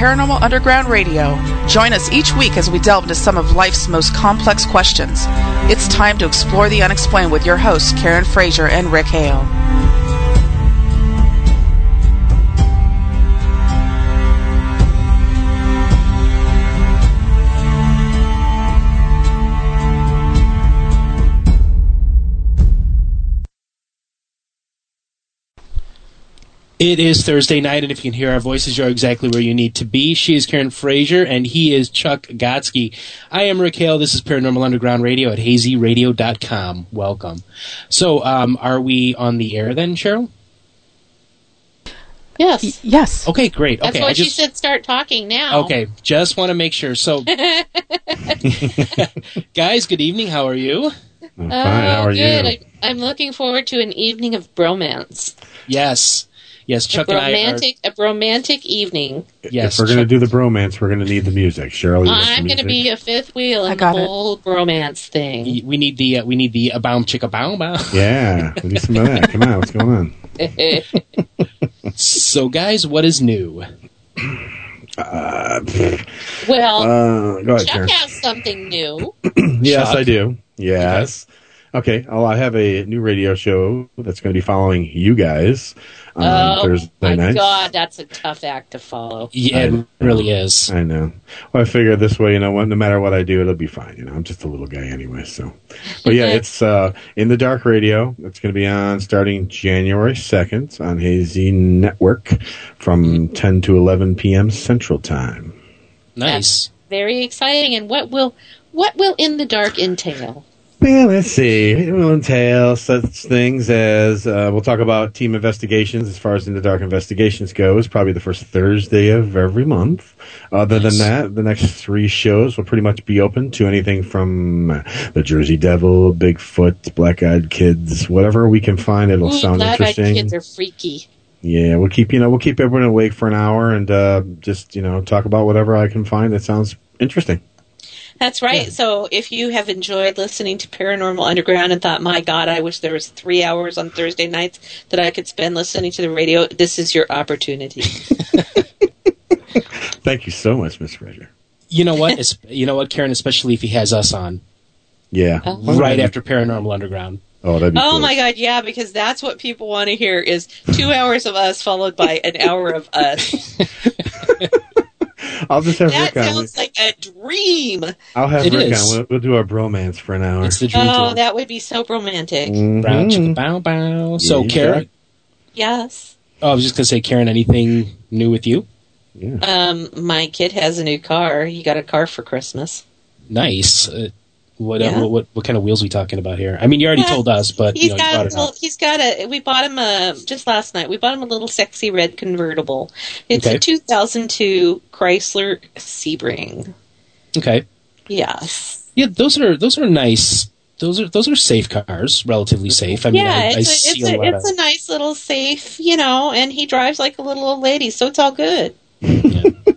Paranormal Underground Radio. Join us each week as we delve into some of life's most complex questions. It's time to explore the unexplained with your hosts, Karen Frazier and Rick Hale. It is Thursday night, and if you can hear our voices, you're exactly where you need to be. She is Karen Frazier, and he is Chuck Gotsky. I am Rick Hale. This is Paranormal Underground Radio at hazyradio.com. Welcome. So, um, are we on the air then, Cheryl? Yes. Yes. Okay, great. That's okay, what I just she said. Start talking now. okay. Just want to make sure. So, guys, good evening. How are you? I'm fine. Oh, How are good. you? I, I'm looking forward to an evening of bromance. Yes, yes. Chuck a and I are. romantic, a romantic evening. Yes, if we're going to do the bromance, we're going to need the music. Cheryl, you I'm going to be a fifth wheel I in the got it. whole bromance thing. We need the uh, we need the a bound chicka bow bow. Yeah, we need some of that. Come on, what's going on? So, guys, what is new? Uh, well, uh, go ahead, Chuck Karen. has something new. Yes, Chuck. I do. Yes. Okay. Oh, I have a new radio show that's going to be following you guys on oh Thursday my night. God, that's a tough act to follow. Yeah, it really is. I know. Well, I figure this way, you know, no matter what I do, it'll be fine. You know, I'm just a little guy anyway. So, but yeah, it's uh, in the dark radio. It's going to be on starting January 2nd on Hazy Network from 10 to 11 p.m. Central Time. Nice. Very exciting. And what will what will in the dark entail? Well, let's see. It will entail such things as uh, we'll talk about team investigations as far as in the dark investigations goes. Probably the first Thursday of every month. Other Nice. than that, the next three shows will pretty much be open to anything from uh, the Jersey Devil, Bigfoot, Black Eyed Kids, whatever we can find. It'll Ooh, sound black-eyed interesting. kids are freaky. Yeah, we'll keep you know we'll keep everyone awake for an hour and uh, just you know talk about whatever I can find that sounds interesting. That's right. So if you have enjoyed listening to Paranormal Underground and thought, my God, I wish there was three hours on Thursday nights that I could spend listening to the radio, this is your opportunity. Thank you so much, Miss Frazier. You know what? Es- you know what, Karen? Especially if he has us on Yeah, Oh. right after Paranormal Underground. Oh, that'd be oh cool. my God, yeah, because that's what people want to hear is two hours of us followed by an hour of us. I'll just have That Rick on. sounds like a dream. I'll have It Rick is. on. We'll, we'll do our bromance for an hour. It's the dream Oh, team. that would be so romantic. Mhm. Bow bow. So, you Karen. got. Yes. Oh, I was just gonna say, Karen. Anything new with you? Yeah. Um, my kid has a new car. He got a car for Christmas. Nice. Uh, what, Yeah. uh, what what what kind of wheels we talking about here? I mean, you already Yeah, told us, but He's you know, got a it little, he's got a we bought him a just last night. We bought him a little sexy red convertible. It's Okay. a 2002 Chrysler Sebring. Okay. Yes. Yeah, those are those are nice. Those are those are safe cars, relatively safe. I mean, yeah, I, I it's, a, see it's, a, a, it's of. a nice little safe, you know, and he drives like a little old lady, so it's all good. I'm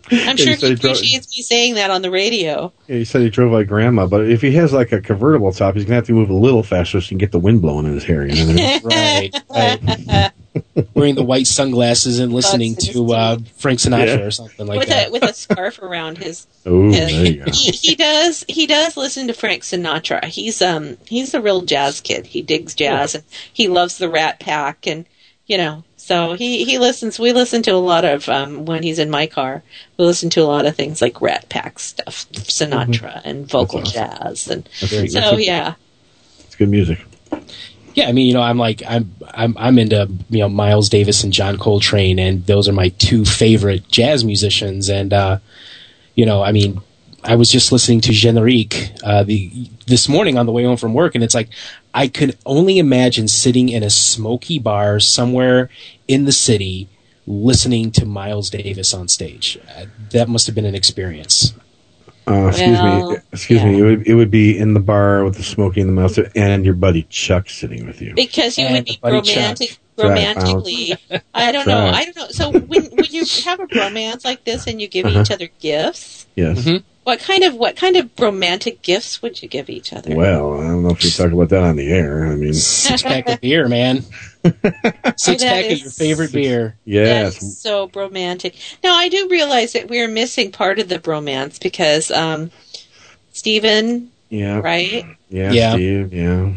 sure you said he he drove- appreciates me saying that on the radio. Yeah, he said he drove like grandma, but if he has like a convertible top, he's gonna have to move a little faster so he can get the wind blowing in his hair. You know what I mean? right, right. Wearing the white sunglasses and listening to uh, Frank Sinatra Yeah. or something like with that. a with a scarf around his oh, Yeah. there you go. he, he does he does listen to Frank Sinatra. He's um he's a real jazz kid. He digs jazz and he loves the Rat Pack and you know so he he listens. We listen to a lot of um when he's in my car. We listen to a lot of things like Rat Pack stuff, Sinatra and vocal That's jazz and That's, so that's, yeah. it's good music. Yeah, I mean, you know, I'm like, I'm, I'm, I'm into, you know, Miles Davis and John Coltrane, and those are my two favorite jazz musicians. And, uh, you know, I mean, I was just listening to Generique uh, the this morning on the way home from work, and it's like I could only imagine sitting in a smoky bar somewhere in the city listening to Miles Davis on stage. Uh, that must have been an experience. Uh, excuse Well, me, excuse yeah. me. It would it would be in the bar with the smoky in the mouth and your buddy Chuck sitting with you. Because you And would be Buddy Chuck. romantic romantically I don't know. I don't know. So when when you have a romance like this and you give Uh-huh. each other gifts, Yes. Mhm. What kind of what kind of romantic gifts would you give each other? Well, I don't know if we talk about that on the air. I mean, Six pack of beer, man. Six That pack of is- your favorite beer. yes, That's so romantic. Now I do realize that we're missing part of the bromance because um, Stephen, yeah, right? yeah, Yeah. Steve, yeah.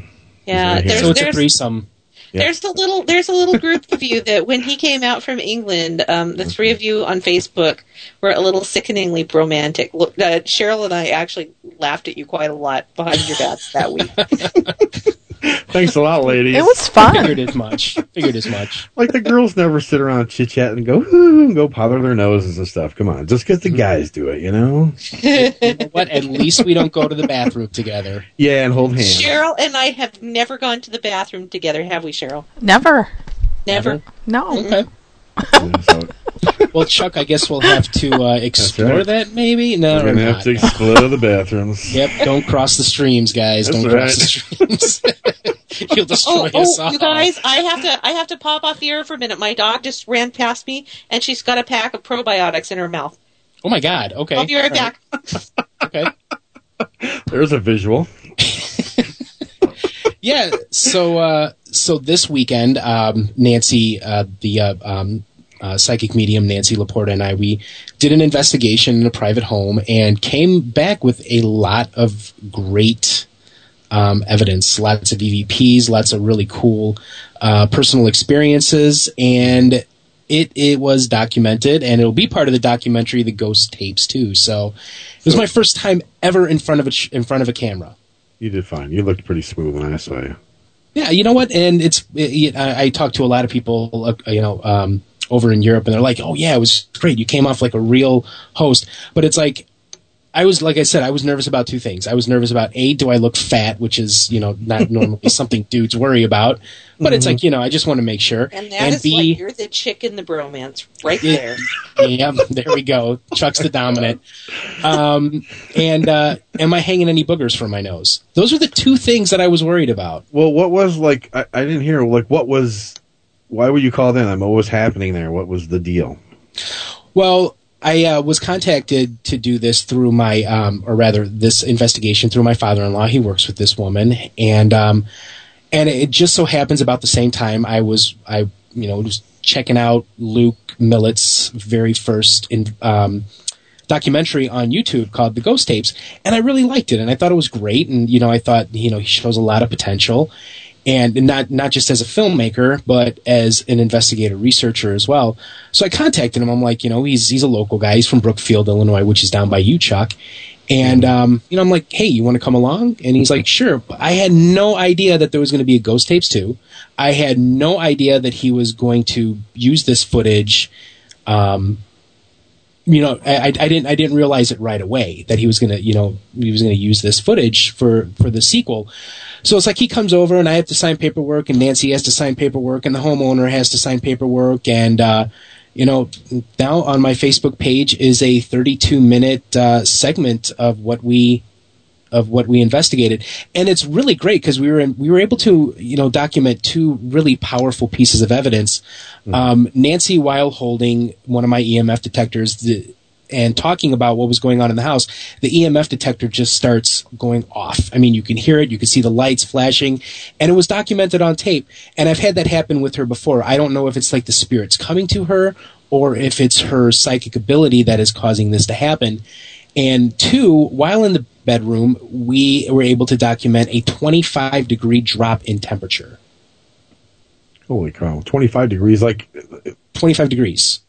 Yeah, right there's So it's a threesome. Yeah. there's a little there's a little group of you that when he came out from England, um, the three of you on Facebook were a little sickeningly bromantic. Look, uh, Cheryl and I actually laughed at you quite a lot behind your backs that week. Thanks a lot, ladies. It was fun. Figured as much. Figured as much. like the girls never sit around chit chat and go "Ooh," and go powder their noses and stuff. Come on, just because the mm-hmm. guys do it, you know? You know what? At least we don't go to the bathroom together. Yeah, and hold hands. Cheryl and I have never gone to the bathroom together, have we, Cheryl? Never. Never. No. Okay. Mm-hmm. Yeah, so Well, Chuck, I guess we'll have to uh, explore right. that. Maybe no, we're gonna have not. to explore the bathrooms. Yep. Don't cross the streams, guys. That's don't cross the streams. You'll destroy Oh, us oh, all. you guys! I have to. I have to pop off the air for a minute. My dog just ran past me, and she's got a pack of probiotics in her mouth. Oh my God. Okay. I'll be right All back. Okay. There's a visual. Yeah. So, uh, so this weekend, um, Nancy, uh, the uh, um, uh, psychic medium Nancy Laporta and I, we did an investigation in a private home and came back with a lot of great um, evidence, lots of EVPs, lots of really cool uh, personal experiences, and it it was documented, and it'll be part of the documentary, The Ghost Tapes, too. So it was my first time ever in front of a in front of a camera. You did fine. You looked pretty smooth when I saw you. Yeah, you know what? And it's it, I, I talked to a lot of people, uh, you know, um, over in Europe, and they're like, "Oh yeah, it was great. You came off like a real host." But it's like, I was like I said, I was nervous about two things. I was nervous about a, do I look fat, which is you know not normally something dudes worry about, but it's like you know I just want to make sure. And that is B, like you're the chick in the bromance right there. yeah, there we go. Chuck's the dominant. Um, and uh, am I hanging any boogers from my nose? Those are the two things that I was worried about. Well, what was like? I, I didn't hear. Like, what was? Why were you called in? I mean, what was happening there? What was the deal? Well, I uh, was contacted to do this through my, um, or rather, this investigation through my father-in-law. He works with this woman, and um, and it just so happens about the same time I was, I you know, was checking out Luke Millett's very first in, um, documentary on YouTube called The Ghost Tapes, and I really liked it, and I thought it was great, and you know, I thought you know he shows a lot of potential, and not not just as a filmmaker, but as an investigator researcher as well. So I contacted him. I'm like, you know, he's he's a local guy. He's from Brookfield, Illinois, which is down by you, Chuck. And um, you know, I'm like, hey, you want to come along? And he's like, sure. But I had no idea that there was going to be a Ghost Tapes too. I had no idea that he was going to use this footage. Um, you know, I, I didn't I didn't realize it right away that he was gonna you know he was gonna use this footage for for the sequel. So it's like he comes over and I have to sign paperwork and Nancy has to sign paperwork and the homeowner has to sign paperwork and uh, you know now on my Facebook page is a 32 minute uh, segment of what we of what we investigated and it's really great because we were in, we were able to you know document two really powerful pieces of evidence um, Nancy while holding one of my EMF detectors the, and talking about what was going on in the house, the EMF detector just starts going off. I mean, you can hear it, you can see the lights flashing, and it was documented on tape. And I've had that happen with her before. I don't know if it's like the spirits coming to her or if it's her psychic ability that is causing this to happen. And two, while in the bedroom, we were able to document a 25 degree drop in temperature. Holy cow! Twenty five degrees. Like, 25 degrees.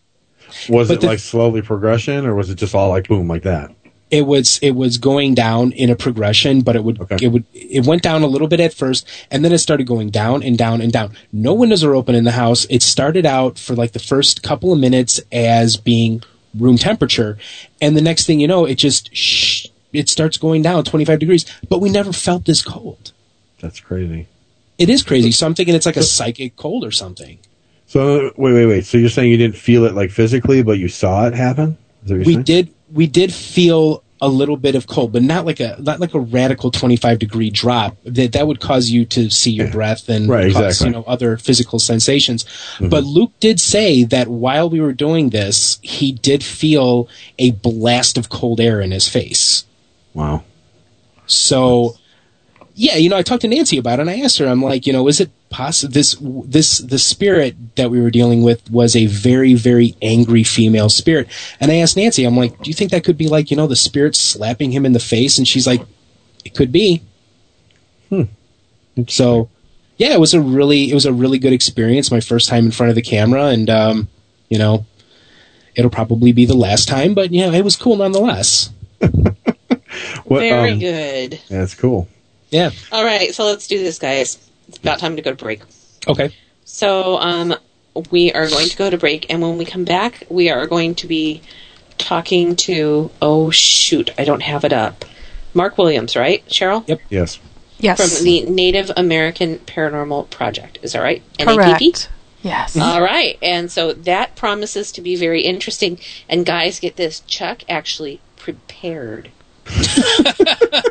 was But it the- like slowly progression, or was it just all like boom like that? it was it was going down in a progression, but it would Okay. it would it went down a little bit at first, and then it started going down and down and down. No windows are open in the house. It started out for like the first couple of minutes as being room temperature, and the next thing you know, it just shh, it starts going down 25 degrees. But we never felt this cold. That's crazy. It is crazy. So I'm thinking it's like a psychic cold or something. So wait, wait, wait. So you're saying you didn't feel it like physically, but you saw it happen? Is that what we saying? did we did feel a little bit of cold, but not like a not like a radical 25 degree drop that that would cause you to see your breath and Right, cause exactly. you know other physical sensations. Mm-hmm. But Luke did say that while we were doing this, he did feel a blast of cold air in his face. Wow. So, yeah, you know, I talked to Nancy about it, and I asked her, I'm like, you know, is it possible this this the spirit that we were dealing with was a very very angry female spirit? And I asked Nancy, I'm like, do you think that could be like, you know, the spirit slapping him in the face? And she's like, it could be. Hmm. So, yeah, it was a really it was a really good experience. My first time in front of the camera, and um, you know, it'll probably be the last time, but yeah, it was cool nonetheless. What, Very um, good. Yeah, that's cool. Yeah. All right, so let's do this, guys. It's about time to go to break. Okay. So, um, we are going to go to break, and when we come back, we are going to be talking to. Oh shoot, I don't have it up. Mark Williams, right, Cheryl? Yep. Yes. Yes. From the Native American Paranormal Project. Is that right? NAPP? Correct. Yes. All right, and so that promises to be very interesting. And guys, get this: Chuck actually prepared.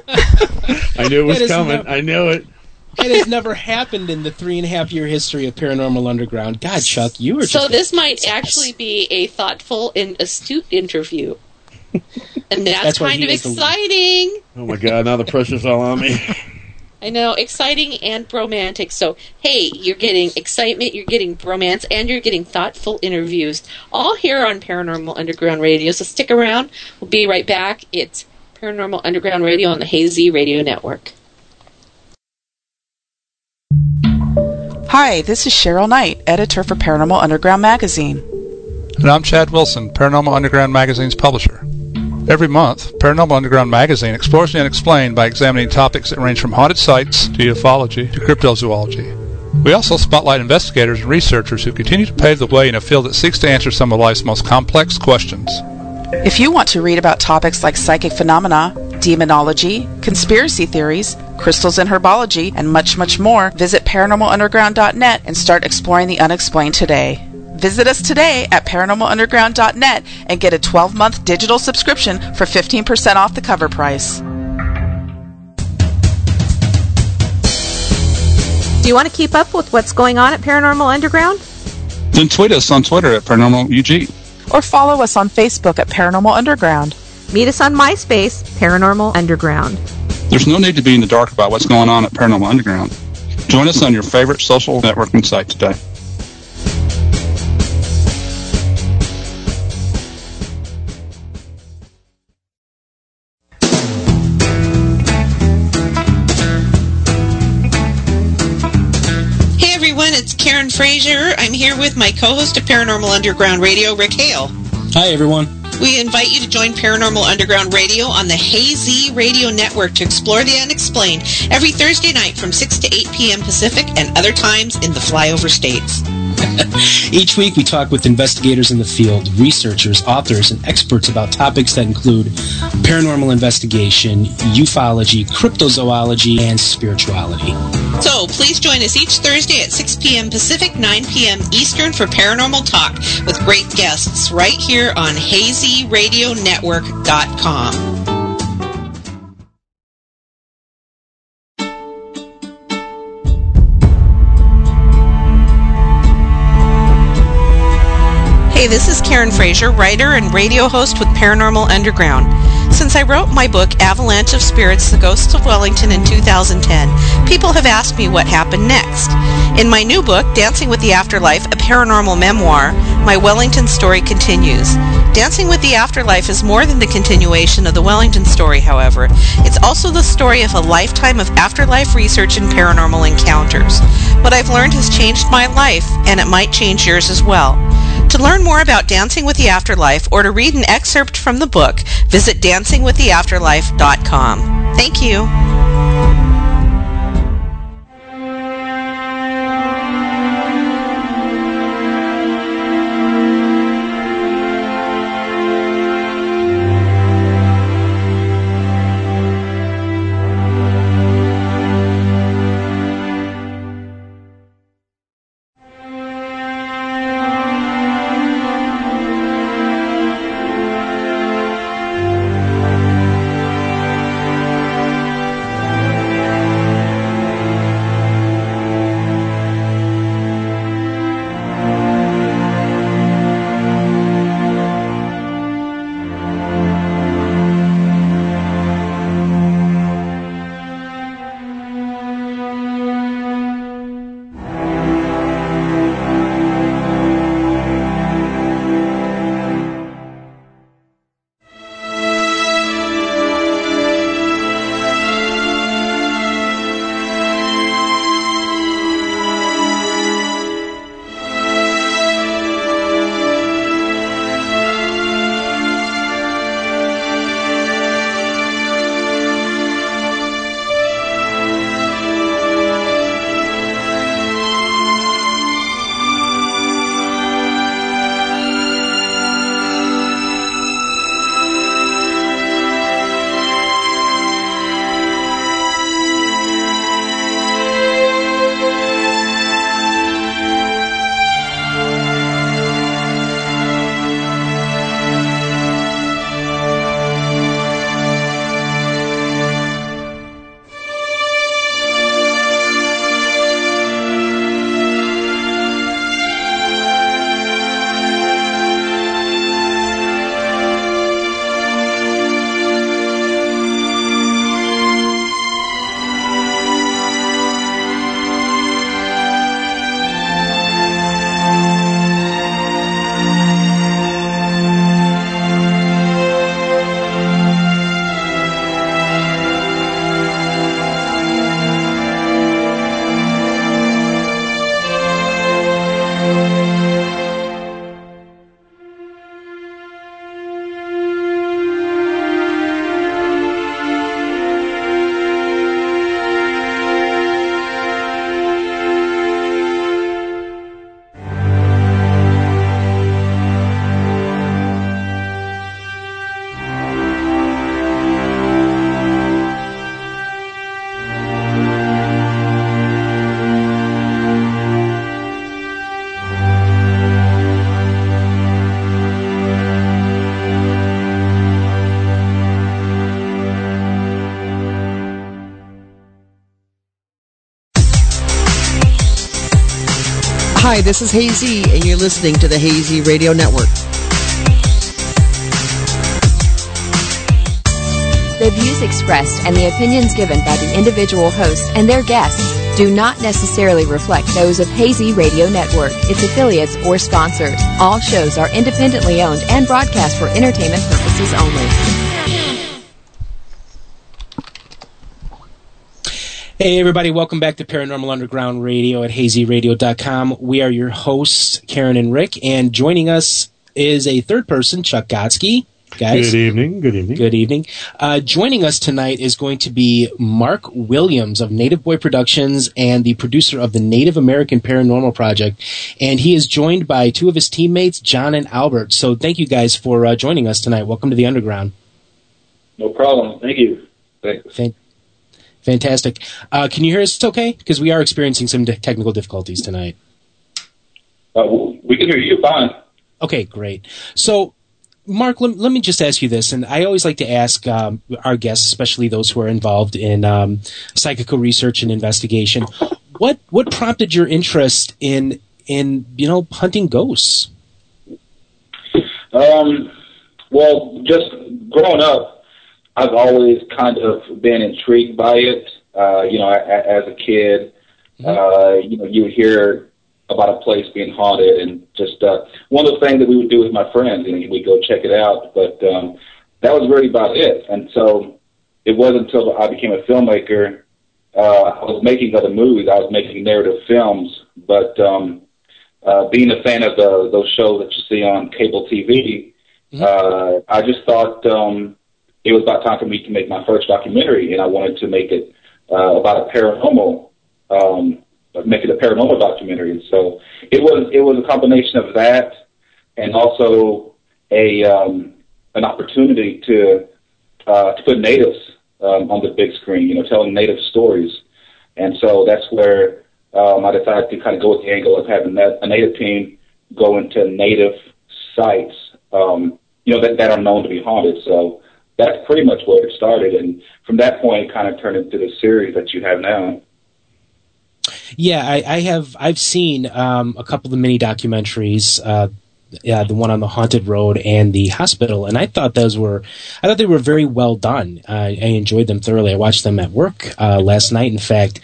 I knew it was That is coming. not- I knew it. It has never happened in the three and a half year history of Paranormal Underground. God, Chuck, you were So a- this might actually be a thoughtful and astute interview, and that's, That's kind of is the lead. exciting. Oh my god! Now the pressure's all on me. I know, exciting and romantic. So, hey, you're getting excitement, you're getting romance, and you're getting thoughtful interviews, all here on Paranormal Underground Radio. So stick around. We'll be right back. It's Paranormal Underground Radio on the Hazy Radio Network. Hi, this is Cheryl Knight, editor for Paranormal Underground magazine. And I'm Chad Wilson, Paranormal Underground Magazine's publisher. Every month, Paranormal Underground Magazine explores the unexplained by examining topics that range from haunted sites to ufology to cryptozoology. We also spotlight investigators and researchers who continue to pave the way in a field that seeks to answer some of life's most complex questions. If you want to read about topics like psychic phenomena, demonology, conspiracy theories, crystals and herbology, and much, much more, visit paranormalunderground.net and start exploring the unexplained today. Visit us today at paranormalunderground.net and get a 12 month digital subscription for 15% off the cover price. Do you want to keep up with what's going on at Paranormal Underground? Then tweet us on Twitter at ParanormalUG. Or follow us on Facebook at Paranormal Underground. Meet us on MySpace, Paranormal Underground. There's no need to be in the dark about what's going on at Paranormal Underground. Join us on your favorite social networking site today. Frazier. I'm here with my co-host of Paranormal Underground Radio, Rick Hale. Hi, everyone. We invite you to join Paranormal Underground Radio on the Hazy Radio Network to explore the unexplained every Thursday night from 6 to 8 p.m. Pacific and other times in the flyover states. Each week, we talk with investigators in the field, researchers, authors, and experts about topics that include paranormal investigation, ufology, cryptozoology, and spirituality. So please join us each Thursday at 6 p.m. Pacific, 9 p.m. Eastern for Paranormal Talk with great guests right here on HazyRadioNetwork.com. Hey, this is Karen Frazier, writer and radio host with Paranormal Underground. Since I wrote my book, Avalanche of Spirits The Ghosts of Wellington, in 2010, people have asked me what happened next. In my new book, Dancing with the Afterlife, a paranormal memoir, my Wellington story continues. Dancing with the Afterlife is more than the continuation of the Wellington story, however. It's also the story of a lifetime of afterlife research and paranormal encounters. What I've learned has changed my life, and it might change yours as well. To learn more about Dancing with the Afterlife or to read an excerpt from the book, visit dancingwiththeafterlife.com. Thank you. This is Hazy, and you're listening to the Hazy Radio Network. The views expressed and the opinions given by the individual hosts and their guests do not necessarily reflect those of Hazy Radio Network, its affiliates, or sponsors. All shows are independently owned and broadcast for entertainment purposes only. Hey, everybody, welcome back to Paranormal Underground Radio at hazyradio.com. We are your hosts, Karen and Rick, and joining us is a third person, Chuck Gotsky. Guys. Good evening. Good evening. Good evening. Uh, joining us tonight is going to be Mark Williams of Native Boy Productions and the producer of the Native American Paranormal Project. And he is joined by two of his teammates, John and Albert. So thank you guys for uh, joining us tonight. Welcome to the Underground. No problem. Thank you. Thanks. Fan- fantastic. Uh, can you hear us okay? Because we are experiencing some de- technical difficulties tonight. Uh, we can hear you fine. Okay, great. So Mark, let, let, me just ask you this, and I always like to ask um, our guests, especially those who are involved in um, psychical research and investigation, what what prompted your interest in in you know hunting ghosts? Um, well, just growing up, I've always kind of been intrigued by it. Uh, you know, as a kid, mm-hmm. uh, you know, you would hear about a place being haunted and just uh, one of the things that we would do with my friends and we'd go check it out but um, that was really about it and so it wasn't until I became a filmmaker uh, I was making other movies I was making narrative films but um, uh, being a fan of the, those shows that you see on cable TV mm-hmm. uh, I just thought um, it was about time for me to make my first documentary and I wanted to make it uh, about a paranormal um, make it a paranormal documentary. And so it was it was a combination of that and also a um, an opportunity to uh, to put natives um, on the big screen, you know, telling native stories. And so that's where um, I decided to kind of go with the angle of having that, a native team go into native sites, um, you know, that, that are known to be haunted. So that's pretty much where it started. And from that point, kind of turned into the series that you have now. Yeah, I, I have. I've seen um, a couple of the mini documentaries. Uh, yeah, the one on the haunted road and the hospital, and I thought those were, I thought they were very well done. Uh, I enjoyed them thoroughly. I watched them at work uh, last night, in fact.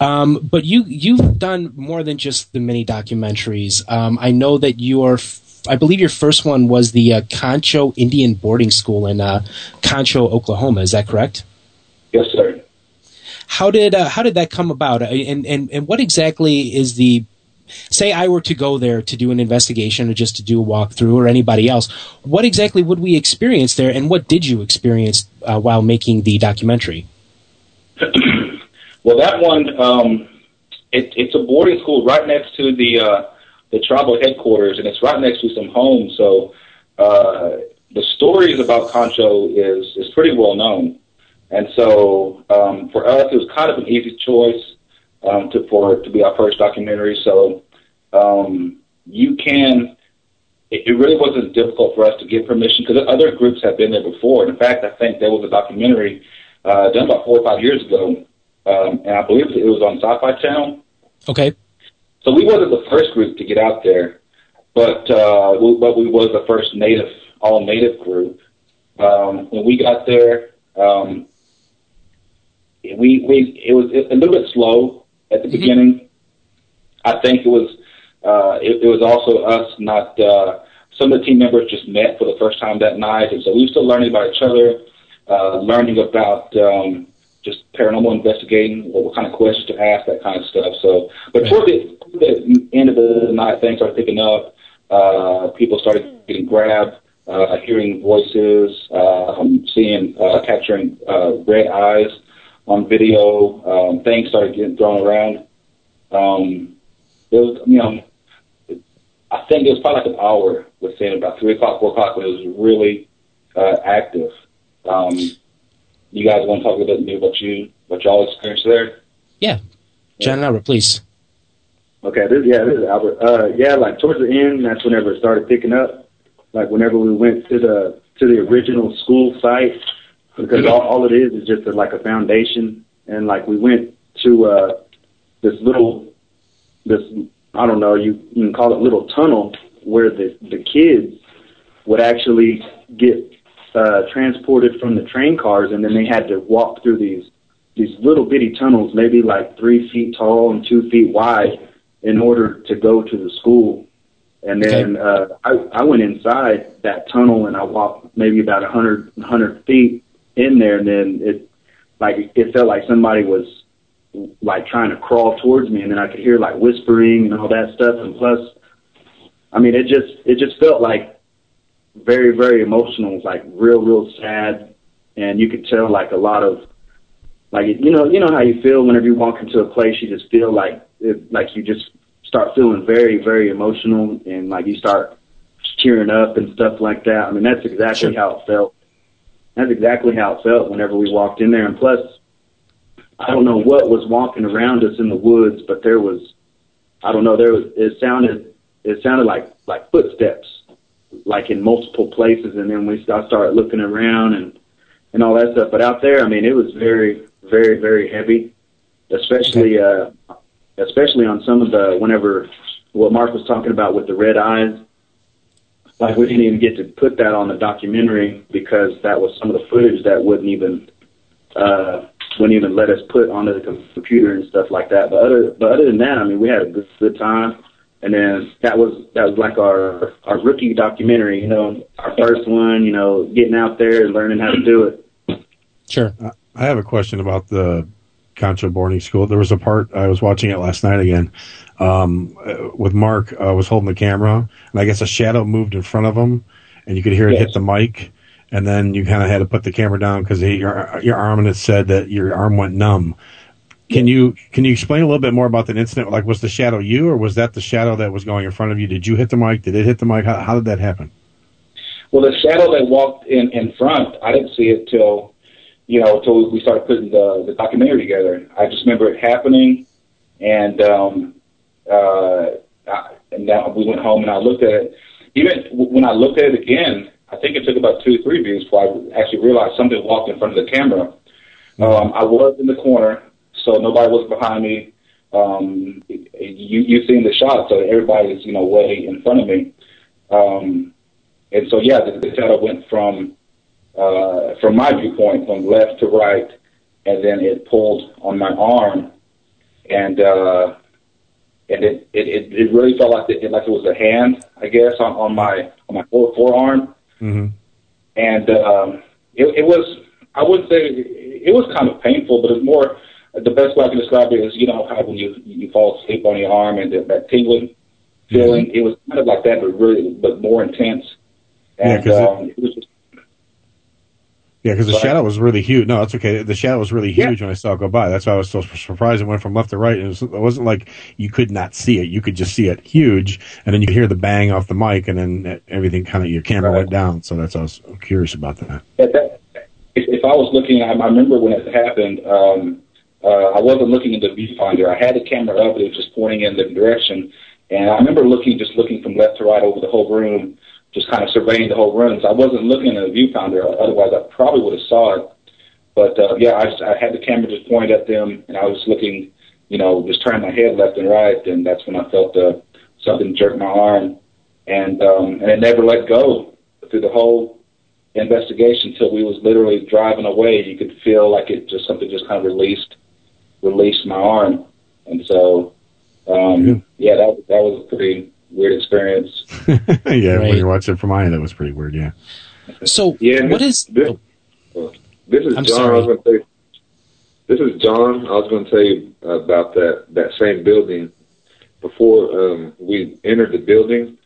Um, but you you've done more than just the mini documentaries. Um, I know that you are. I believe your first one was the uh, Concho Indian Boarding School in uh, Concho, Oklahoma. Is that correct? Yes, sir. How did uh, how did that come about? Uh, and, and and what exactly is the say I were to go there to do an investigation or just to do a walkthrough or anybody else, what exactly would we experience there, and what did you experience uh, while making the documentary? well, that one, um, it, it's a boarding school right next to the uh, the tribal headquarters, and it's right next to some homes. So uh, the stories about Concho is is pretty well known. And so um, for us, it was kind of an easy choice um, to for to be our first documentary. So um, you can. It, really wasn't difficult for us to get permission because other groups have been there before. In fact, I think there was a documentary uh, done about four or five years ago, um, and I believe it was on Sci-Fi Channel. Okay. So we wasn't the first group to get out there, but uh, we, but we was the first native, all native group. Um, when we got there, um, we we it was a little bit slow at the mm-hmm. beginning. I think it was uh, it, it was also us not uh, some of the team members just met for the first time that night, and so we were still learning about each other, uh, learning about um, just paranormal investigating, what, kind of questions to ask, that kind of stuff. So, but toward the, the end of the night, things started picking up. Uh, people started getting grabbed, uh, hearing voices, uh, seeing, uh, capturing uh, red eyes on video. Um, things started getting thrown around. Um, it was, you know, I think it was probably like an hour within about three o'clock, four o'clock when it was really uh, active. Um, you guys want to talk a little bit about you, what y'all experienced there? Yeah, John and Albert, please. Okay, this, yeah, this is Albert. Uh, yeah, like towards the end, that's whenever it started picking up. Like whenever we went to the to the original school site, because all, all it is is just a, like a foundation. And like we went to uh, this little this I don't know, you, you can call it little tunnel where the the kids would actually get uh, transported from the train cars, and then they had to walk through these these little bitty tunnels, maybe like three feet tall and two feet wide, in order to go to the school. And then uh, I, I went inside that tunnel and I walked maybe about a hundred hundred feet in there, and then it like it felt like somebody was like trying to crawl towards me, and then I could hear like whispering and all that stuff. And plus, I mean, it just it just felt like very very emotional, like real real sad, and you could tell like a lot of like you know you know how you feel whenever you walk into a place, you just feel like it, like you just start feeling very very emotional, and like you start cheering up and stuff like that. I mean, that's exactly how it felt. That's exactly how it felt whenever we walked in there, and plus I don't know what was walking around us in the woods, but there was, I don't know, there was, it sounded, it sounded like, like footsteps, like in multiple places. And then we, I started looking around and, and all that stuff. But out there, I mean, it was very, very, very heavy, especially, uh, especially on some of the, whenever, what Mark was talking about with the red eyes. Like we didn't even get to put that on the documentary because that was some of the footage that wouldn't even, uh, wouldn't even let us put onto the computer and stuff like that. But other but other than that, I mean, we had a good, good time. And then that was that was like our our rookie documentary, you know, our first one, you know, getting out there and learning how to do it. Sure. I have a question about the Concho boarding school. There was a part I was watching it last night again um, uh, with Mark. I was holding the camera, and I guess a shadow moved in front of him, and you could hear it Yes. hit the mic. And then you kind of had to put the camera down because your your arm and it said that your arm went numb. Can you can you explain a little bit more about that incident? Like, was the shadow you, or was that the shadow that was going in front of you? Did you hit the mic? Did it hit the mic? How, how did that happen? Well, the shadow that walked in in front, I didn't see it till you know till we started putting the the documentary together. I just remember it happening, and um, uh, I, and now we went home and I looked at it. Even when I looked at it again, I think it took about two or three views before I actually realized something walked in front of the camera. Um, I was in the corner, so nobody was behind me. Um, you you seen the shot, so everybody's you know way in front of me. Um, and so yeah, the, the shadow went from uh, from my viewpoint from left to right, and then it pulled on my arm, and uh, and it, it it really felt like it like it was a hand, I guess, on on my on my fore, forearm, Mm-hmm. and um, it, it was I wouldn't say it was kind of painful, but it's more the best way I can describe it is you know how when you you fall asleep on your arm and that, that tingling feeling, it was kind of like that, but really but more intense. Yeah, And 'cause it- um, it was just Yeah, because the ahead. shadow was really huge. No, it's okay. The shadow was really huge when I saw it go by. That's why I was so surprised. It went from left to right. It, was, it wasn't like you could not see it. You could just see it huge, and then you could hear the bang off the mic, and then everything kind of your camera went down. So that's I was curious about that. at that, if, if I was looking, I, I remember when it happened. Um, uh, I wasn't looking in the viewfinder. I had the camera up; it was just pointing in the direction. And I remember looking, just looking from left to right over the whole room, just kind of surveying the whole room. So I wasn't looking at the viewfinder. Otherwise, I probably would have saw it. But uh, yeah, I, just, I had the camera just pointed at them, and I was looking, you know, just turning my head left and right. And that's when I felt uh, something jerk my arm, and um, and it never let go through the whole investigation till we was literally driving away. You could feel like it just something just kind of released released my arm, and so um, yeah, that that was a pretty weird experience. yeah, when you watch it from my end, that was pretty weird. Yeah. So Yeah, what this- is? this? This is I'm John. sorry. I was going to say. This is John. I was going to tell you about that that same building. Before um, we entered the building,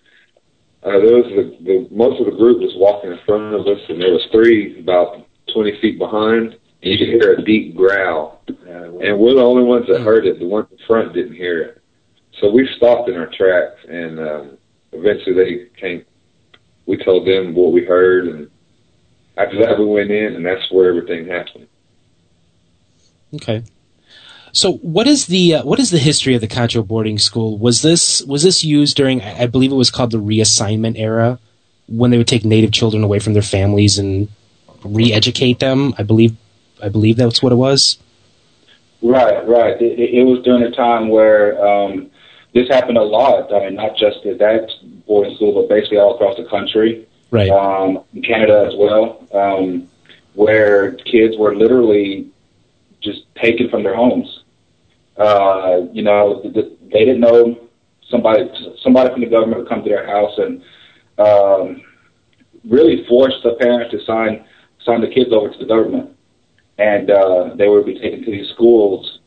uh, there was the, the most of the group was walking in front of us, and there was three about twenty feet behind. And you could hear a deep growl, and we're the only ones that heard it. The ones in front didn't hear it. So we stopped in our tracks, and um, eventually they came. We told them what we heard, and after that we went in, and that's where everything happened. Okay. So what is the uh, what is the history of the Concho boarding school? Was this was this used during I I believe it was called the reassignment era when they would take native children away from their families and re-educate them? I believe I believe that's what it was. Right, right. It, it, was during a time where um, this happened a lot. I mean, not just at that boarding school, but basically all across the country, Right. um, in Canada as well, um, where kids were literally just taken from their homes. Uh, you know, th- th- they didn't know somebody somebody from the government would come to their house and um, really force the parents to sign sign the kids over to the government, and uh, they would be taken to these schools,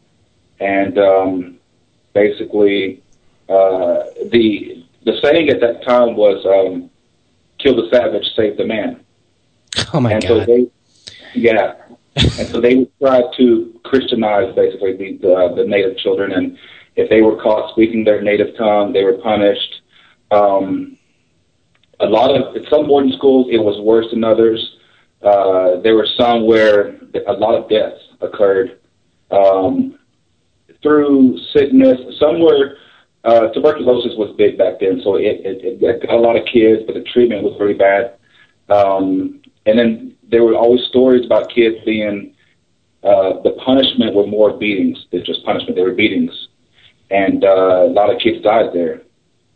and um, basically uh, the the saying at that time was um, "kill the savage, save the man." Oh my god. and so they, yeah, and so they would try to Christianize basically the, the the native children, and if they were caught speaking their native tongue, they were punished. Um, a lot of at some boarding schools, it was worse than others. Uh, there were some where a lot of deaths occurred um, through sickness. Some were uh, tuberculosis was big back then, so it, it, it got a lot of kids, but the treatment was really bad. Um, and then there were always stories about kids being uh, the punishment were more beatings than just punishment; they were beatings, and uh, a lot of kids died there.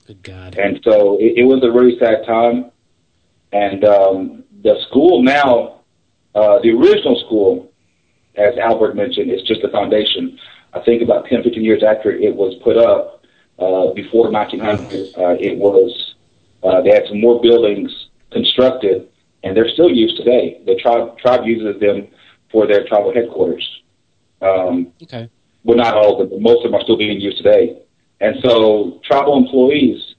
Good God. And so it, it was a really sad time. And um, the school now, uh, the original school, as Albert mentioned, is just a foundation. I think about 10, 15 years after it was put up, uh, before 1900, uh, it was, uh, they had some more buildings constructed, and they're still used today. The tribe, tribe uses them for their tribal headquarters. Um, Okay. well, not all of them, but most of them are still being used today. And so tribal employees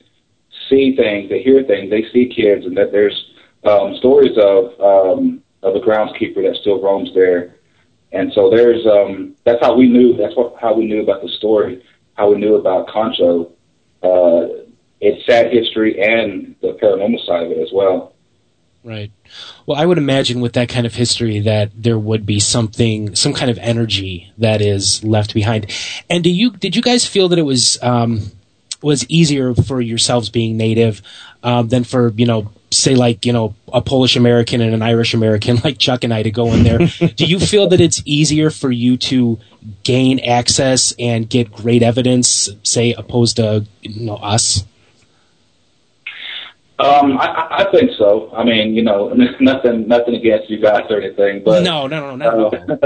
see things, they hear things, they see kids, and that there's um, stories of um, of a groundskeeper that still roams there. And so there's um, that's how we knew. That's what how we knew about the story, how we knew about Concho, uh, its sad history and the paranormal side of it as well. Right. Well, I would imagine with that kind of history that there would be something, some kind of energy that is left behind. And do you, did you guys feel that it was, um, was easier for yourselves being native, um, than for, you know, say like, you know, a Polish American and an Irish American like Chuck and I to go in there? do you feel that it's easier for you to gain access and get great evidence, say, opposed to, you know, us? Um, I, I think so. I mean, you know, nothing nothing against you guys or anything, but no, no, no, no. at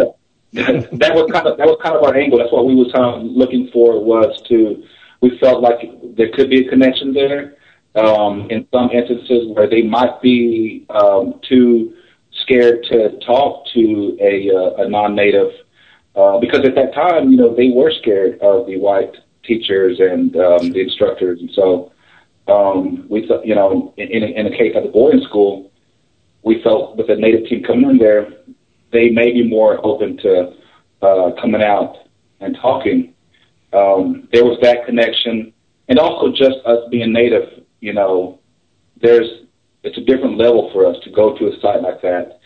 that was kind of that was kind of our angle. That's what we was kind of looking for was to. We felt like there could be a connection there. Um, in some instances where they might be um, too scared to talk to a, uh, a non-native, uh, because at that time, you know, they were scared of the white teachers and um, the instructors, and so um, we thought, you know, in, in, in the case of the boarding school, we felt with the native team coming in there, they may be more open to uh, coming out and talking. Um, there was that connection, and also just us being native. You know, there's it's a different level for us to go to a site like that.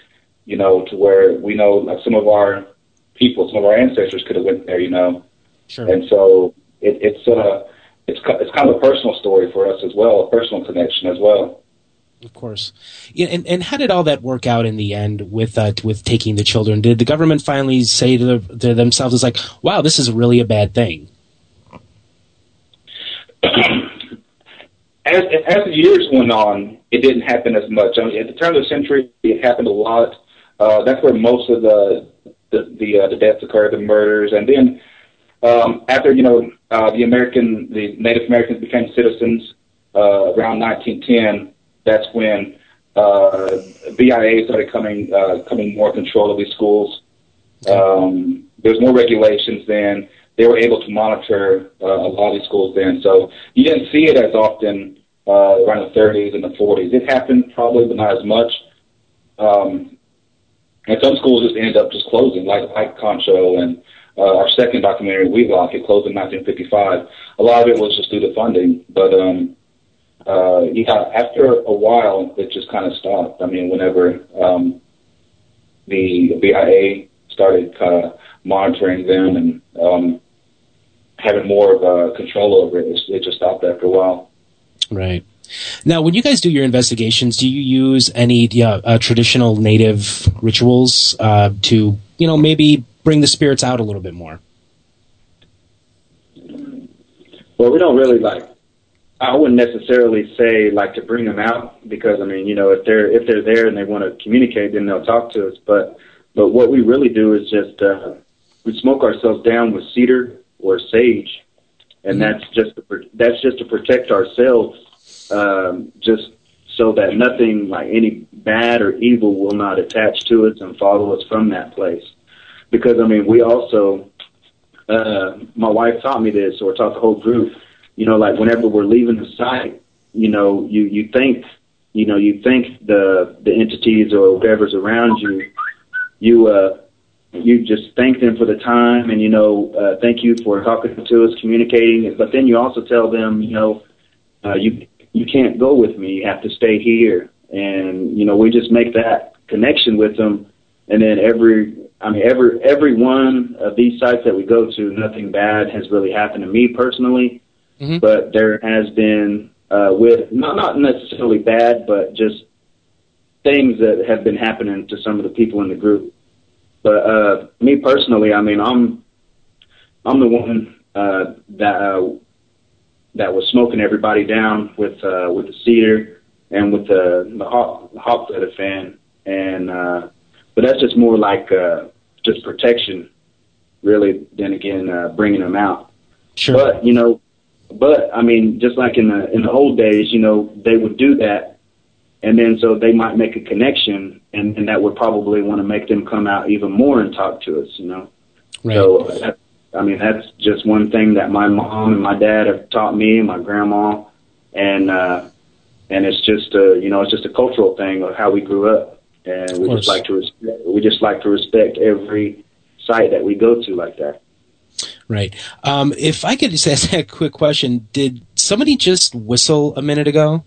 You know, to where we know like some of our people, some of our ancestors could have went there. You know, Sure. and so it, it's uh, it's it's kind of a personal story for us as well, a personal connection as well. Of course. Yeah, and and how did all that work out in the end with uh, with taking the children? Did the government finally say to, the, to themselves, "It's like, wow, this is really a bad thing"? as as the years went on, it didn't happen as much. I mean, at the turn of the century, it happened a lot. Uh, that's where most of the the the, uh, the deaths occurred, the murders, and then um, after you know uh, the American the Native Americans became citizens uh, around 1910. That's when uh, BIA started coming uh, coming more control of these schools. Um, there's more regulations then. They were able to monitor uh, a lot of these schools then, so you didn't see it as often uh, around the 30s and the 40s. It happened probably, but not as much. Um, and some schools just ended up just closing, like like Concho and uh, our second documentary, Wheelock, it closed in 1955. A lot of it was just due to funding, but um, uh, yeah, after a while, it just kind of stopped. I mean, whenever um, the BIA started kind of monitoring them and um, having more of uh, control over it, it just stopped after a while. Right. Now, when you guys do your investigations, do you use any yeah, uh, traditional native rituals uh, to, you know, maybe bring the spirits out a little bit more? Well, we don't really like. I wouldn't necessarily say like to bring them out because I mean, you know, if they're if they're there and they want to communicate, then they'll talk to us. But but what we really do is just uh, we smoke ourselves down with cedar or sage, and that's just to, that's just to protect ourselves, um, just so that nothing like any bad or evil will not attach to us and follow us from that place. Because I mean, we also, uh, my wife taught me this, or taught the whole group. You know, like whenever we're leaving the site, you know, you you think, you know, you think the the entities or whatever's around you, you uh, you just thank them for the time, and you know, uh, thank you for talking to us, communicating. But then you also tell them, you know, uh, you you can't go with me. You have to stay here. And you know, we just make that connection with them. And then every, I mean, every every one of these sites that we go to, nothing bad has really happened to me personally. But there has been uh, with not not necessarily bad, but just things that have been happening to some of the people in the group. But uh, me personally, I mean, I'm I'm the one uh, that uh, that was smoking everybody down with uh, with the cedar and with the the hawk, the hawk feather fan, and uh, but that's just more like uh, just protection, really. Then again, uh, bringing them out. Sure. But you know, but I mean, just like in the in the old days, you know, they would do that, and then so they might make a connection, and, and that would probably want to make them come out even more and talk to us. You know. Right. So I mean, that's just one thing that my mom and my dad have taught me, and my grandma, and uh, and it's just a you know it's just a cultural thing of how we grew up, and we just like to respect, we just like to respect every site that we go to like that. Right. Um, if I could just ask a quick question, did somebody just whistle a minute ago?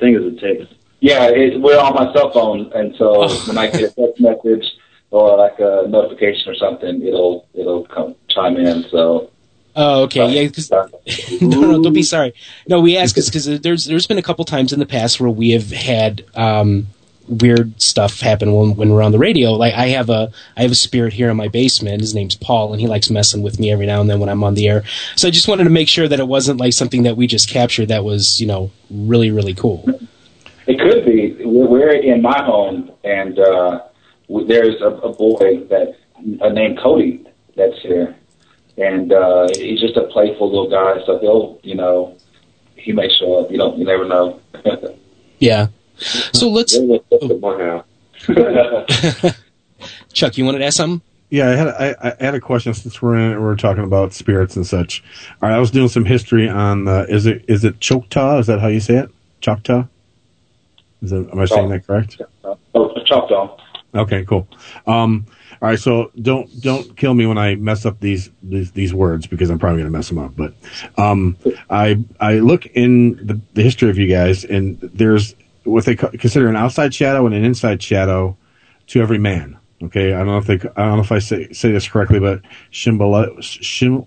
I think it's a text. Yeah, it, we're on my cell phone, and so when I get a text message or like a notification or something, it'll it'll come chime in. So Oh, okay. Yeah. 'cause- no, no, don't be sorry. No, we ask because there's there's been a couple times in the past where we have had um, weird stuff happen when when we're on the radio. Like I have a I have a spirit here in my basement. His name's Paul, and he likes messing with me every now and then when I'm on the air. So I just wanted to make sure that it wasn't like something that we just captured that was you know really really cool. it could be. We're, we're in my home, and uh, there's a, a boy that uh, named Cody that's here, and uh, he's just a playful little guy. So he'll, you know, he may show up. You don't, you never know. Yeah. So let's. my Chuck, you wanted to ask something? Yeah, I had I, I had a question since we're in, we're talking about spirits and such. All right, I was doing some history on uh, is it is it Choctaw? Is that how you say it? Choctaw? Is it, am I saying that correct? oh, Choctaw. Okay, cool. Um, all right, so don't don't kill me when I mess up these these, these words because I'm probably going to mess them up. But um, I I look in the, the history of you guys, and there's what they consider an outside shadow and an inside shadow to every man. Okay, I don't know if they I don't know if I say say this correctly, but Shilombish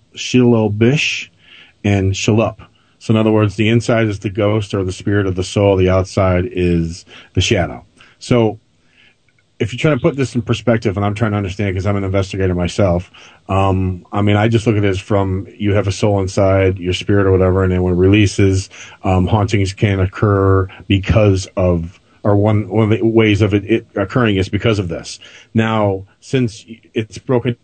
and Shilup. So in other words, the inside is the ghost or the spirit of the soul. The outside is the shadow. So if you're trying to put this in perspective, and I'm trying to understand because I'm an investigator myself, um, I mean, I just look at this from you have a soul inside, your spirit or whatever, and then when it releases, um, hauntings can occur because of, or one, one of the ways of it, it occurring is because of this. Now, since it's broken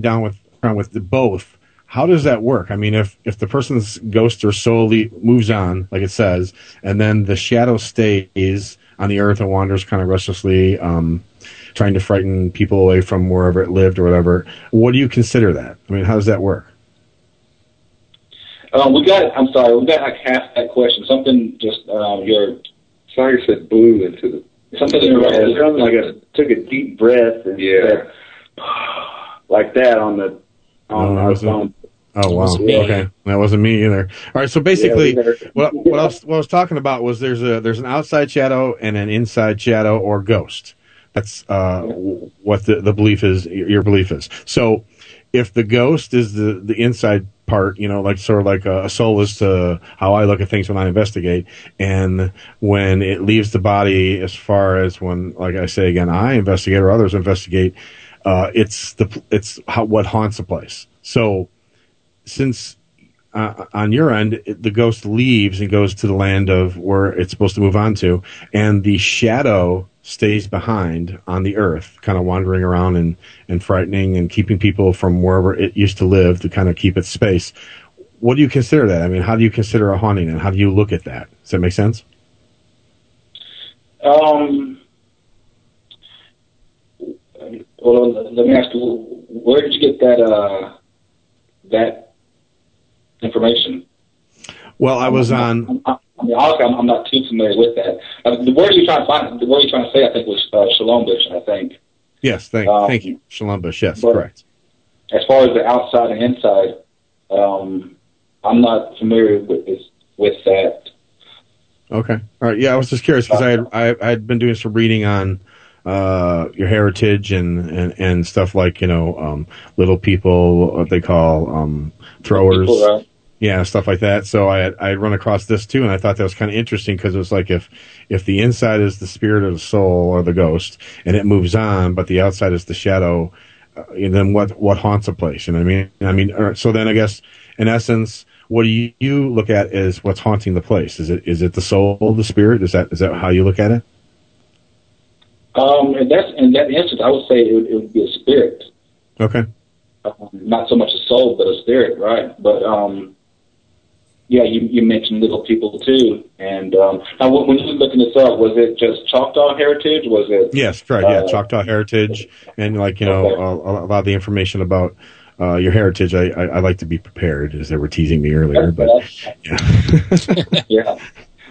down with, with the both, how does that work? I mean, if, if the person's ghost or soul moves on, like it says, and then the shadow stays on the earth and wanders kind of restlessly, um, trying to frighten people away from wherever it lived or whatever, what do you consider that? I mean, how does that work? Um, we got. I'm sorry. We got like half that question. Something just um, your. Sorry, said blew into the. Something Yeah, in your like I took a deep breath and Yeah. said, like that on the on No, our it phone. Oh wow. Okay, that wasn't me either. All right, so basically, Yeah, what what I, was, what I was talking about was there's a there's an outside shadow and an inside shadow or ghost. That's uh, what the the belief is. Your your belief is. So, if the ghost is the the inside part, you know, like sort of like a, a soul is to how I look at things when I investigate, and when it leaves the body, as far as when, like I say again, I investigate or others investigate, uh, it's the it's how, what haunts the place. So since uh, on your end, the ghost leaves and goes to the land of where it's supposed to move on to, and the shadow stays behind on the earth, kind of wandering around and, and frightening and keeping people from wherever it used to live to kind of keep its space. What do you consider that? I mean, how do you consider a haunting and how do you look at that? Does that make sense? Um, well, let me ask you, where did you get that uh, that information? Well, I was on. I mean, honestly, I'm, I'm not too familiar with that. Uh, the word you're trying to find, the word you're trying to say, I think, was uh, Shilombish. I think. Yes, thank, Um, thank you, Shilombish. Yes, correct. As far as the outside and inside, um, I'm not familiar with this, with that. Okay. All right. Yeah, I was just curious because I had I, I had been doing some reading on uh, your heritage and, and, and stuff like you know um, little people what they call um, throwers. People, right? Yeah, stuff like that. So I had, I had run across this too, and I thought that was kind of interesting because it was like if if the inside is the spirit of the soul or the ghost, and it moves on, but the outside is the shadow, uh, and then what what haunts a place? You know what I mean? I mean, right, so then I guess in essence, what do you, you look at is what's haunting the place? Is it is it the soul, the spirit? Is that is that how you look at it? Um, and that's in that instance, I would say it would, it would be a spirit, Okay. um, not so much a soul, but a spirit, right? But um, yeah, you you mentioned little people too, and um, now when you were looking this up, was it just Choctaw heritage? Was it? Yes, correct. Yeah, Uh, Choctaw heritage, and like you know, a, a lot of the information about uh, your heritage. I, I, I like to be prepared, as they were teasing me earlier. But yeah, yeah.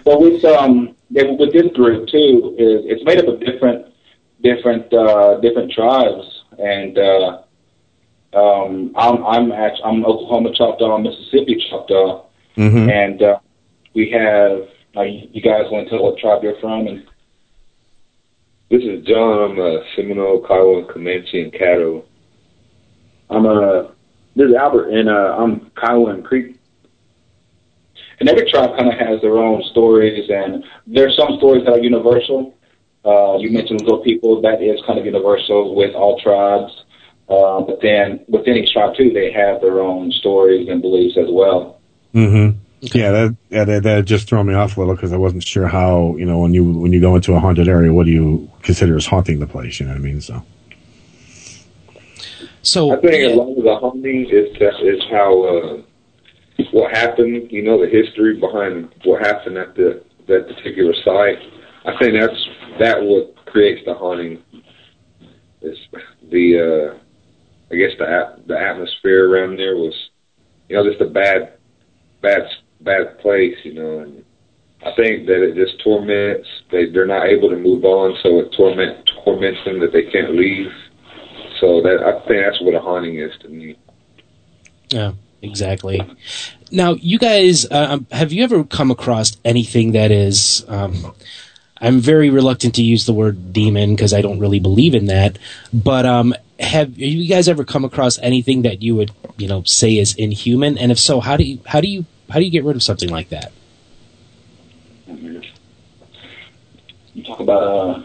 Well, with um, with this group too, is it's made up of different, different, uh, different tribes, and uh, um, I'm I'm actually I'm Oklahoma Choctaw, Mississippi Choctaw, Mhm. and uh, we have. Uh, you you guys want to tell what tribe you're from? And This is John. I'm a Seminole, Kiowa, Comanche, and Caddo. I'm uh this is Albert and uh I'm Kiowa and Creek. and every tribe kind of has their own stories, and there's some stories that are universal. Uh, you mentioned little people, that is kind of universal with all tribes. Uh, but then within each tribe too, they have their own stories and beliefs as well. Mm-hmm. yeah, that, yeah, that that just threw me off a little because I wasn't sure how you know when you when you go into a haunted area, what do you consider as haunting the place? You know what I mean? So So I think a lot of the haunting is that is how uh, what happened. You know, the history behind what happened at the that particular site. I think that's that what creates the haunting. Is the uh, I guess the the atmosphere around there was, you know, just a bad, bad, bad place. You know, and I think that it just torments. They they're not able to move on, so it torment torments them that they can't leave. So that I think that's what a haunting is to me. Yeah, exactly. Now, you guys, uh, um, have you ever come across anything that is? Um, I'm very reluctant to use the word demon because I don't really believe in that. But um, have, have you guys ever come across anything that you would, you know, say is inhuman? And if so, how do you how do you how do you get rid of something like that? You talk about, uh,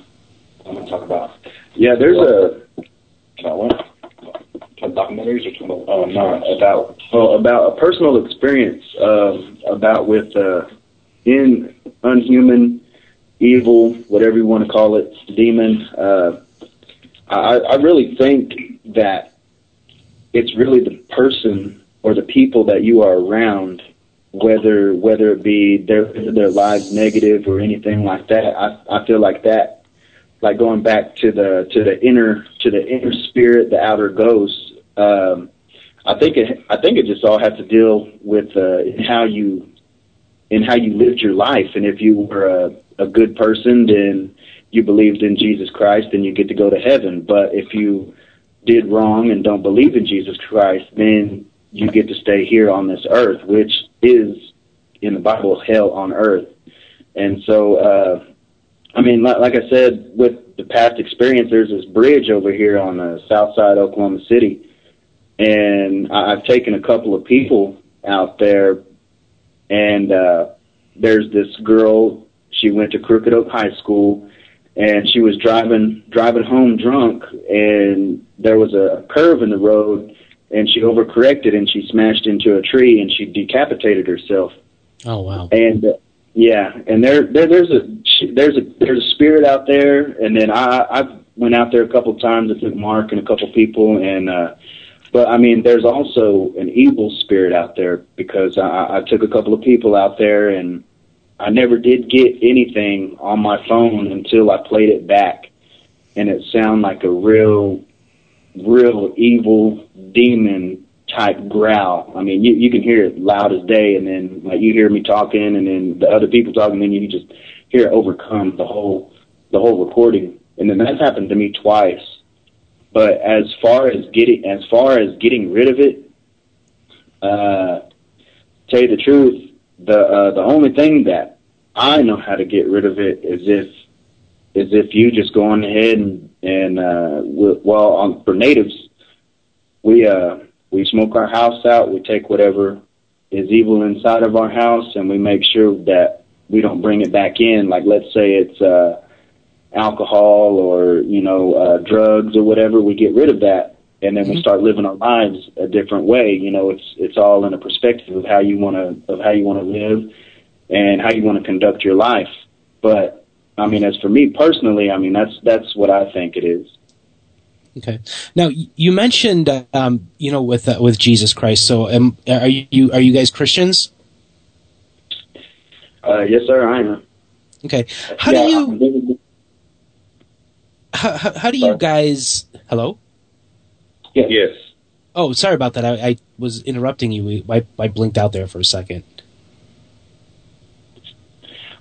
I'm going to talk about, Yeah, there's a about what? Talk documentaries or about, uh, no, about well, about a personal experience um, about with uh, in unhuman, evil, whatever you want to call it, demon. Uh, I, I really think that it's really the person or the people that you are around, whether whether it be their their lives negative or anything like that. I I feel like that, like going back to the to the inner to the inner spirit, the outer ghost. Um, I think it I think it just all has to deal with uh, how you in how you lived your life, and if you were a, a good person, then you believed in Jesus Christ, then you get to go to heaven. But if you did wrong and don't believe in Jesus Christ, then you get to stay here on this earth, which is in the Bible hell on earth. And so, uh, I mean, like, like I said, with the past experience, there's this bridge over here on the south side of Oklahoma City, and I- I've taken a couple of people out there, and uh, there's this girl. She went to Crooked Oak High School, and she was driving driving home drunk, and there was a curve in the road, and she overcorrected and she smashed into a tree and she decapitated herself. Oh wow! And uh, yeah, and there, there there's a there's a there's a spirit out there, and then I I went out there a couple of times. I took Mark and a couple people, and uh, but I mean, there's also an evil spirit out there because I, I took a couple of people out there, and I never did get anything on my phone until I played it back, and it sounded like a real, real evil demon type growl. I mean, you you can hear it loud as day, and then like you hear me talking, and then the other people talking, and then you just hear it overcome the whole the whole recording. And then that's happened to me twice. But as far as getting as far as getting rid of it, uh, tell you the truth, the uh, the only thing that I know how to get rid of it is if is if you just go on ahead and and uh, we, well on for natives, we uh we smoke our house out. We take whatever is evil inside of our house, and we make sure that we don't bring it back in. Like let's say it's uh, alcohol or you know uh, drugs or whatever. We get rid of that, and then we start living our lives a different way. You know, it's it's all in a perspective of how you want to of how you want to live and how you want to conduct your life. But I mean, as for me personally, I mean that's that's what I think it is. Okay. Now you mentioned, um, you know, with uh, with Jesus Christ. So, um, are you are you guys Christians? Uh, yes, sir, I am. Okay. How Yeah, do you how, how, how do you guys? Hello. Yes. Oh, sorry about that. I, I was interrupting you. I, I blinked out there for a second.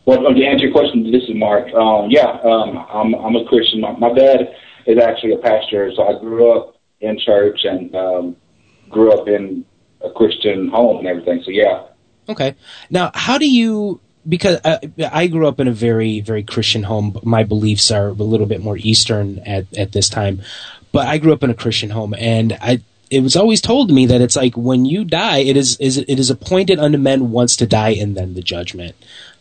Well, to answer your question, this is Mark. Um, yeah, um, I'm I'm a Christian. My, my dad is actually a pastor, so I grew up in church and um, grew up in a Christian home and everything. So yeah, Okay. Now, how do you? Because uh, I grew up in a very, very Christian home. My beliefs are a little bit more Eastern at at this time, but I grew up in a Christian home, and I. It was always told to me that it's like when you die, it is, is it is appointed unto men once to die, and then the judgment.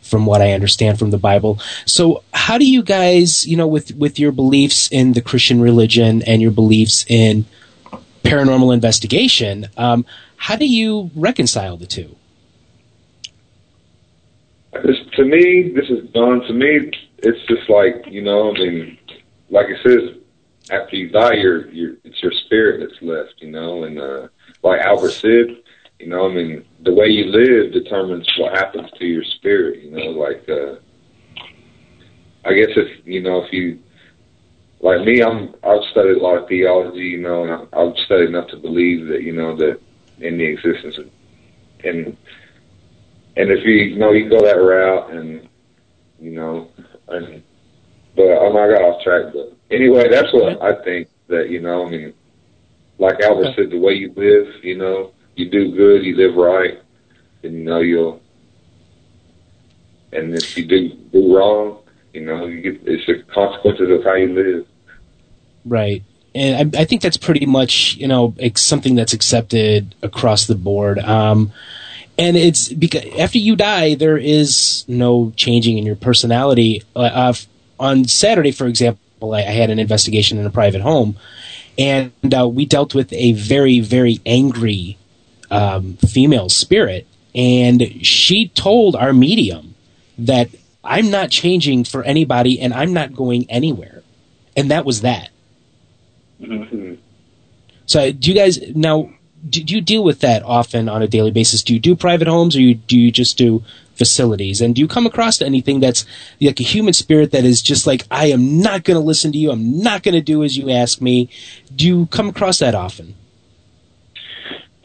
From what I understand from the Bible, so how do you guys, you know, with with your beliefs in the Christian religion and your beliefs in paranormal investigation, um, how do you reconcile the two? This, to me, this is done. To me, it's just like you know. I mean, like it says, after you die, your your it's your spirit that's left. You know, and uh, like Albert said, you know, I mean, the way you live determines what happens to your spirit. You know, like uh, I guess if you know if you like me, I'm I've studied a lot of theology. You know, and I, I've studied enough to believe that you know that in the existence of and and if you, you know you go that route and you know and but oh I got off track but anyway that's what I think that you know I mean like Albert said the way you live you know you do good you live right and you know you'll and if you do do wrong you know you get it's the consequences of how you live Right. And I, I think that's pretty much, you know, something that's accepted across the board. Um, and it's because after you die, there is no changing in your personality. Uh, uh, on Saturday, for example, I, I had an investigation in a private home, and uh, we dealt with a very, very angry um, female spirit, and she told our medium that I'm not changing for anybody, and I'm not going anywhere, and that was that. Mm-hmm. So, do you guys now? Do, do you deal with that often on a daily basis? Do you do private homes, or you, do you just do facilities? And do you come across anything that's like a human spirit that is just like, I am not going to listen to you. I'm not going to do as you ask me. Do you come across that often?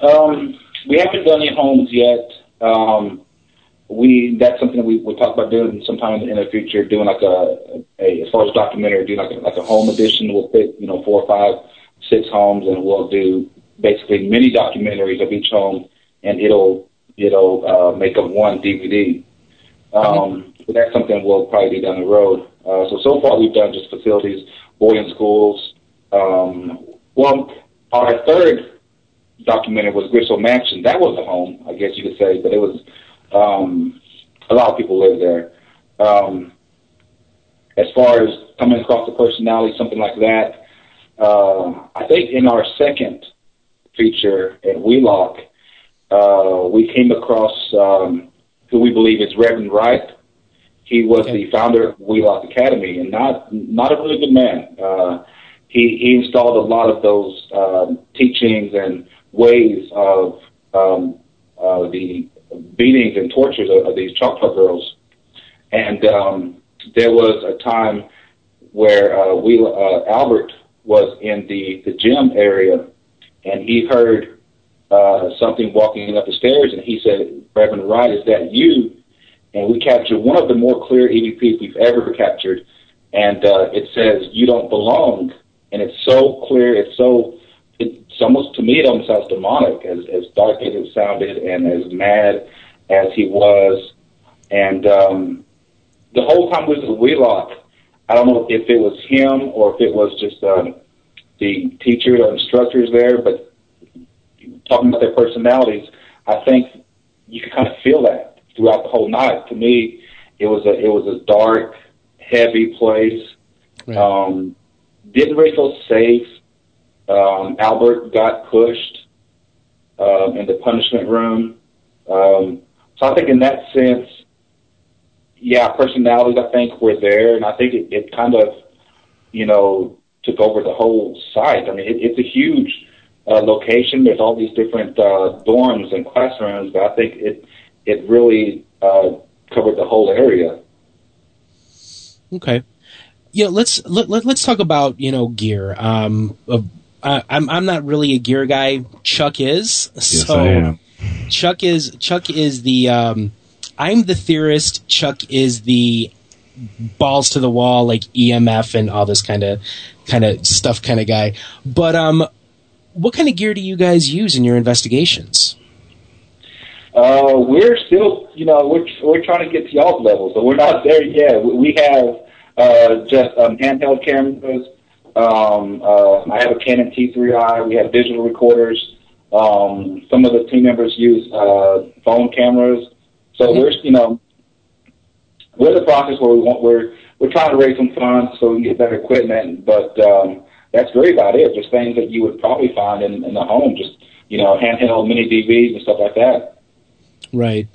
Um, we haven't done any homes yet. Um, we that's something that we will talk about doing sometime in the future. Doing like a, a as far as documentary, doing like a, like a home edition. We'll pick you know four or five, six homes, and we'll do basically mini documentaries of each home, and it'll it'll uh, make up one DVD. Um, so that's something we'll probably do down the road. Uh, so so far we've done just facilities, boarding schools. Um, well, our third documentary was Grisso Mansion. That was a home, I guess you could say, but it was um, a lot of people live there. Um, as far as coming across the personality, something like that. Uh, I think in our second feature at Wheelock, uh, we came across um, who we believe is Reverend Wright. He was the founder of Wheelock Academy, and not not a really good man. Uh, he he installed a lot of those um, teachings and ways of um, uh, the beatings and tortures of, of these Choctaw girls. And um, there was a time where uh, we uh, Albert was in the the gym area, and he heard uh, something walking up the stairs, and he said, "Reverend Wright, is that you?" And we captured one of the more clear EVPs we've ever captured, and uh, it says, "You don't belong," and it's so clear, it's so almost to me it almost sounds demonic, as as dark as it sounded, and as mad as he was, and um, the whole time we was at Wheelock, I don't know if it was him or if it was just um, the teacher or instructors there, but talking about their personalities, I think you could kind of feel that throughout the whole night. To me, it was a it was a dark, heavy place. Um, didn't really feel safe. Um, Albert got pushed um, in the punishment room. Um, so I think in that sense, yeah, personalities I think were there, and I think it, it kind of, you know, took over the whole site. I mean, it, it's a huge uh, location. There's all these different uh, dorms and classrooms, but I think it it really uh, covered the whole area. Okay. Yeah, let's let, let us talk about you know gear. Um, uh, I'm I'm not really a gear guy. Chuck is. Yes, so I am. Chuck is Chuck is the um, I'm the theorist. Chuck is the balls to the wall like EMF and all this kind of kind of stuff kind of guy. But um, what kind of gear do you guys use in your investigations? Uh, we're still, you know, we're we're trying to get to y'all's level, so we're not there yet. We- We have uh, just um, handheld cameras. Um, uh, I have a Canon T3i. We have digital recorders. Um, some of the team members use uh, phone cameras. So we're, you know, we're in the process where we want we're we're trying to raise some funds so we can get better equipment. But um, that's really about it. Just things that you would probably find in, in the home, just you know, handheld mini DVs and stuff like that. Right.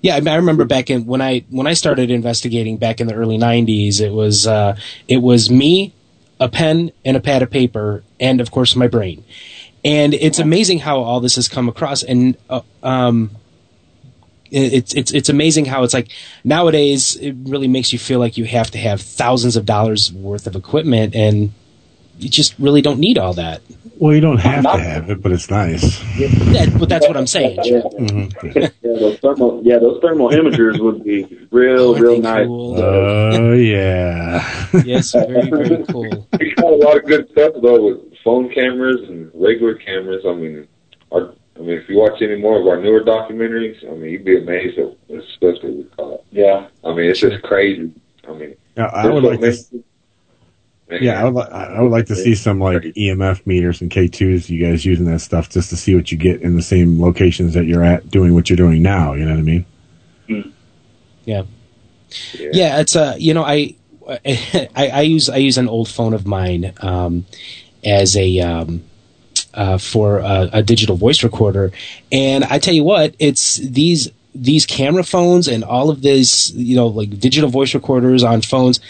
Yeah, I, I remember back in when I when I started investigating back in the early '90s. It was uh, it was me, a pen and a pad of paper, and of course my brain. And it's amazing how all this has come across. And uh, um, it's it's it's amazing how it's like nowadays it really makes you feel like you have to have thousands of dollars worth of equipment, and you just really don't need all that. Well, you don't have to have it, but it's nice. Yeah, but that's what I'm saying. Mhm. yeah, those thermal, yeah, those thermal imagers would be real, real nice. Oh yeah. yes, very very cool. We got a lot of good stuff though with phone cameras and regular cameras. I mean, our, I mean, if you watch any more of our newer documentaries, I mean, you'd be amazed at the stuff that we caught. Yeah. I mean, it's just crazy. I mean, Yeah, I there's would so like to. S- many- Yeah, I would. Li- I would like to see some like EMF meters and K2s. You guys using that stuff just to see what you get in the same locations that you're at doing what you're doing now. You know what I mean? Yeah. Yeah, it's a you know I, I I use I use an old phone of mine um, as a um, uh, for a, a digital voice recorder, and I tell you what, it's these these camera phones and all of this you know like digital voice recorders on phones.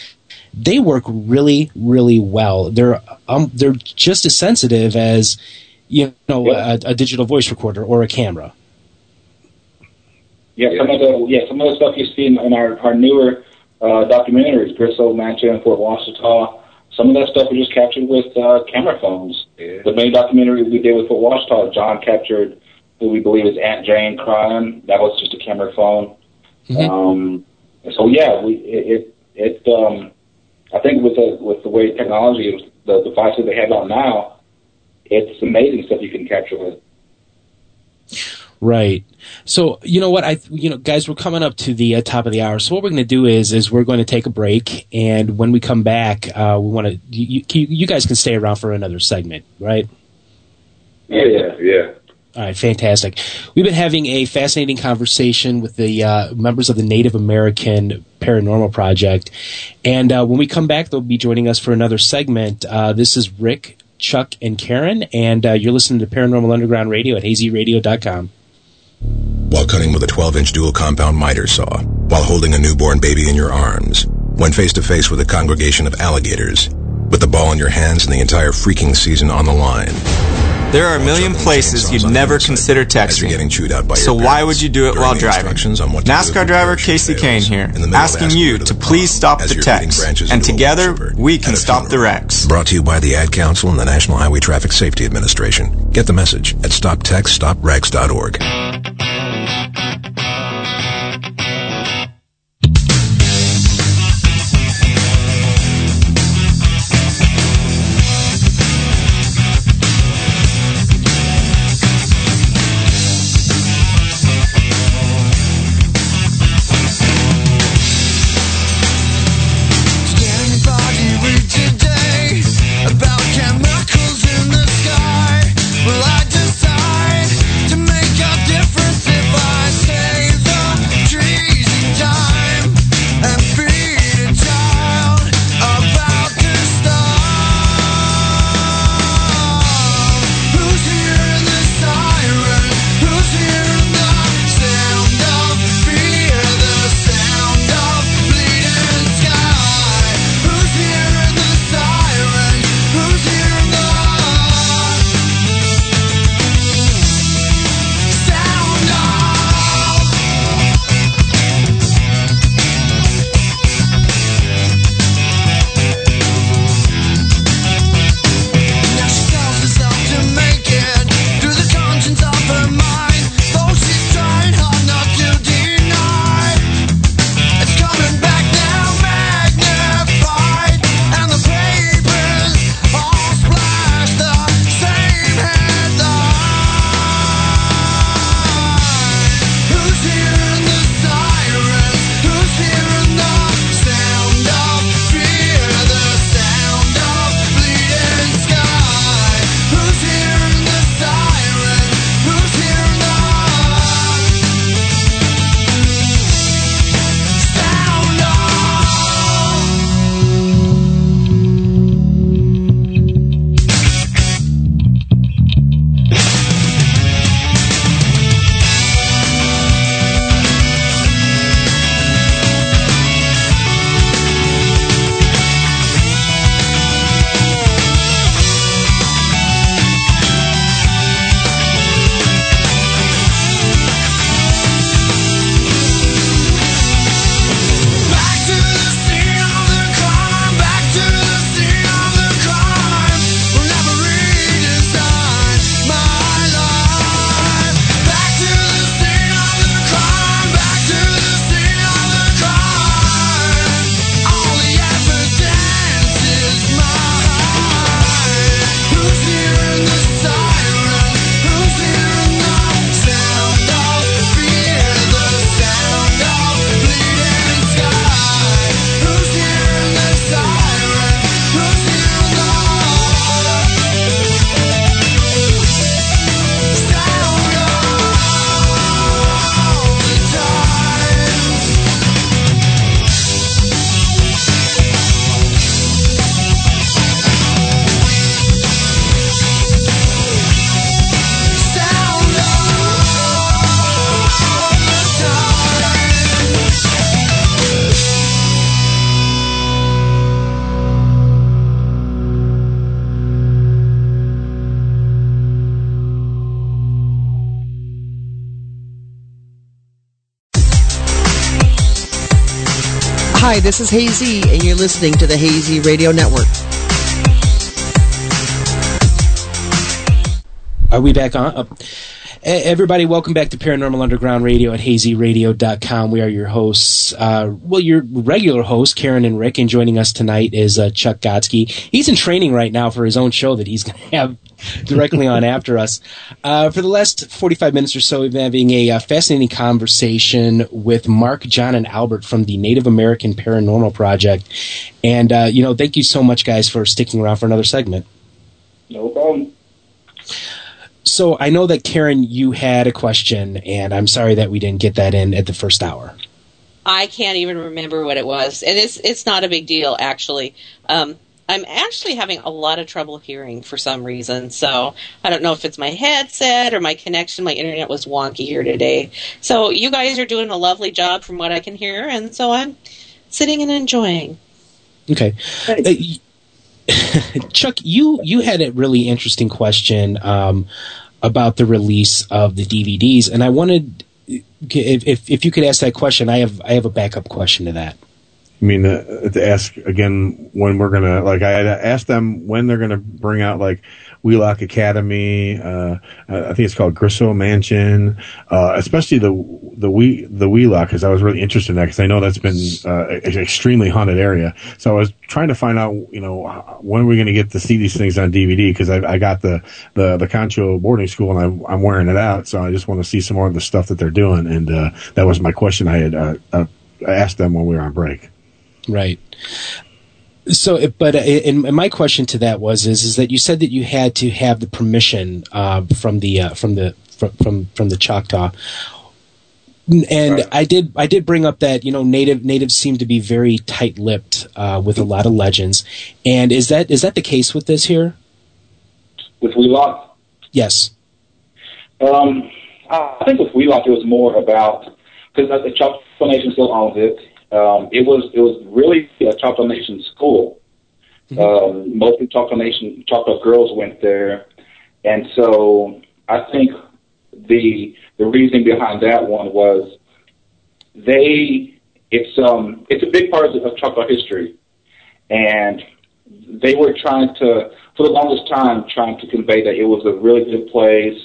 They work really, really well. They're um, they're just as sensitive as you know a, a digital voice recorder or a camera. Yeah, some of the yeah some of the stuff you see in, in our our newer uh, documentaries, Grisso, Mansion, and Fort Washita. Some of that stuff was just captured with uh, camera phones. The main documentary we did with Fort Washita, John captured who we believe is Aunt Jane crying. That was just a camera phone. Um, so yeah, we it it, it um, I think with the with the way technology is, the devices they have out now, it's amazing stuff you can capture with. Right. So you know what I you know guys we're coming up to the uh, top of the hour. So what we're going to do is is we're going to take a break and when we come back uh, we want to you, you, you guys can stay around for another segment, right? Yeah, yeah, yeah. All right, fantastic. We've been having a fascinating conversation with the uh, members of the Native American Paranormal Project. And uh, when we come back, they'll be joining us for another segment. Uh, this is Rick, Chuck, and Karen, and uh, you're listening to Paranormal Underground Radio at hazyradio.com. While cutting with a 12 inch dual compound miter saw, while holding a newborn baby in your arms, when face to face with a congregation of alligators, with the ball in your hands and the entire freaking season on the line. There are a million places you'd never consider texting. so why would you do it while driving? NASCAR driver Kasey Kahne here, asking you to please stop the text, and together we can stop the wrecks. Brought to you by the Ad Council and the National Highway Traffic Safety Administration. Get the message at stoptextstopwrecks.org. this is Hazy, and you're listening to the Hazy Radio Network. Are we back on? Uh, everybody, welcome back to Paranormal Underground Radio at hazyradio.com. We are your hosts. Uh, well, your regular host, Karen and Rick, and joining us tonight is uh, Chuck Godsky. He's in training right now for his own show that he's going to have directly on after us. Uh, for the last 45 minutes or so, we've been having a uh, fascinating conversation with Mark, John, and Albert from the Native American Paranormal Project. And, uh, you know, thank you so much, guys, for sticking around for another segment. No problem. So I know that Karen, you had a question, and I'm sorry that we didn't get that in at the first hour. I can't even remember what it was, and it's it's not a big deal actually. Um, I'm actually having a lot of trouble hearing for some reason. So I don't know if it's my headset or my connection. My internet was wonky here today. So you guys are doing a lovely job from what I can hear, and so I'm sitting and enjoying. Okay. Uh, Chuck, you you had a really interesting question um, about the release of the DVDs, and I wanted if, if if you could ask that question, I have I have a backup question to that. I mean, uh, to ask again when we're gonna like I asked them when they're gonna bring out like Wheelock Academy. Uh, I think it's called Grisso Mansion, uh, especially the the we the Wheelock because I was really interested in that because I know that's been uh, an extremely haunted area. So I was trying to find out, you know, when are we going to get to see these things on DVD because I, I got the the the Concho boarding school and I, I'm wearing it out, so I just want to see some more of the stuff that they're doing. And uh, that was my question I had uh, uh, asked them when we were on break. Right. So, but and my question to that was is is that you said that you had to have the permission uh, from the uh, from the from, from from the Choctaw, and right. I did I did bring up that you know native natives seem to be very tight lipped uh, with a lot of legends, and is that is that the case with this here? With Wheelock? Yes. Um, I think with Wheelock it was more about because the Choctaw Nation still owns it um, it was it was really a Choctaw Nation school. Mm-hmm. Um, mostly Choctaw Nation Choctaw girls went there, and so I think the the reasoning behind that one was they it's um it's a big part of, of Choctaw history, and they were trying to for the longest time trying to convey that it was a really good place.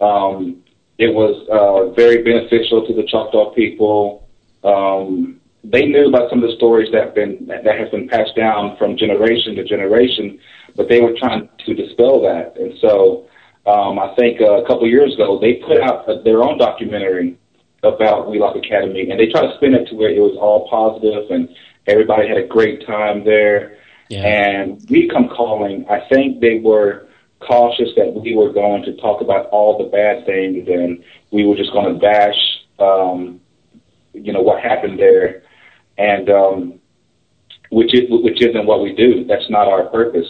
Um, it was uh, very beneficial to the Choctaw people. Um, they knew about some of the stories that have been that have been passed down from generation to generation, but they were trying to dispel that. And so, um, I think uh, a couple of years ago, they put out their own documentary about Wheelock Academy, and they tried to spin it to where it was all positive and everybody had a great time there. Yeah. And we come calling. I think they were cautious that we were going to talk about all the bad things, and we were just going to bash, um, you know, what happened there and um, which is which isn't what we do. That's not our purpose.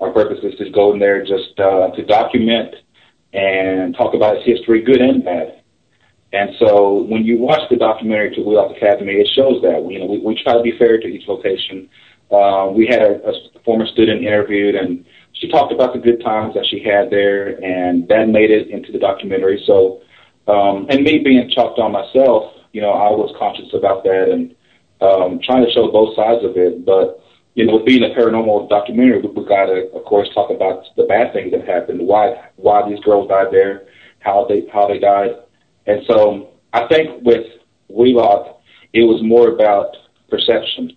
Our purpose is to go in there just uh, to document and talk about its history, good and bad. And so when you watch the documentary to Wheelock Academy, it shows that. You know, we, we try to be fair to each location. Uh, we had a, a former student interviewed, and she talked about the good times that she had there, and that made it into the documentary. So, um, and me being Choctaw myself, you know, I was conscious about that, and um, trying to show both sides of it. But you know, with being a paranormal documentary, we, we got to, of course, talk about the bad things that happened, why why these girls died there, how they how they died, and so I think with Wheelock, it was more about perception.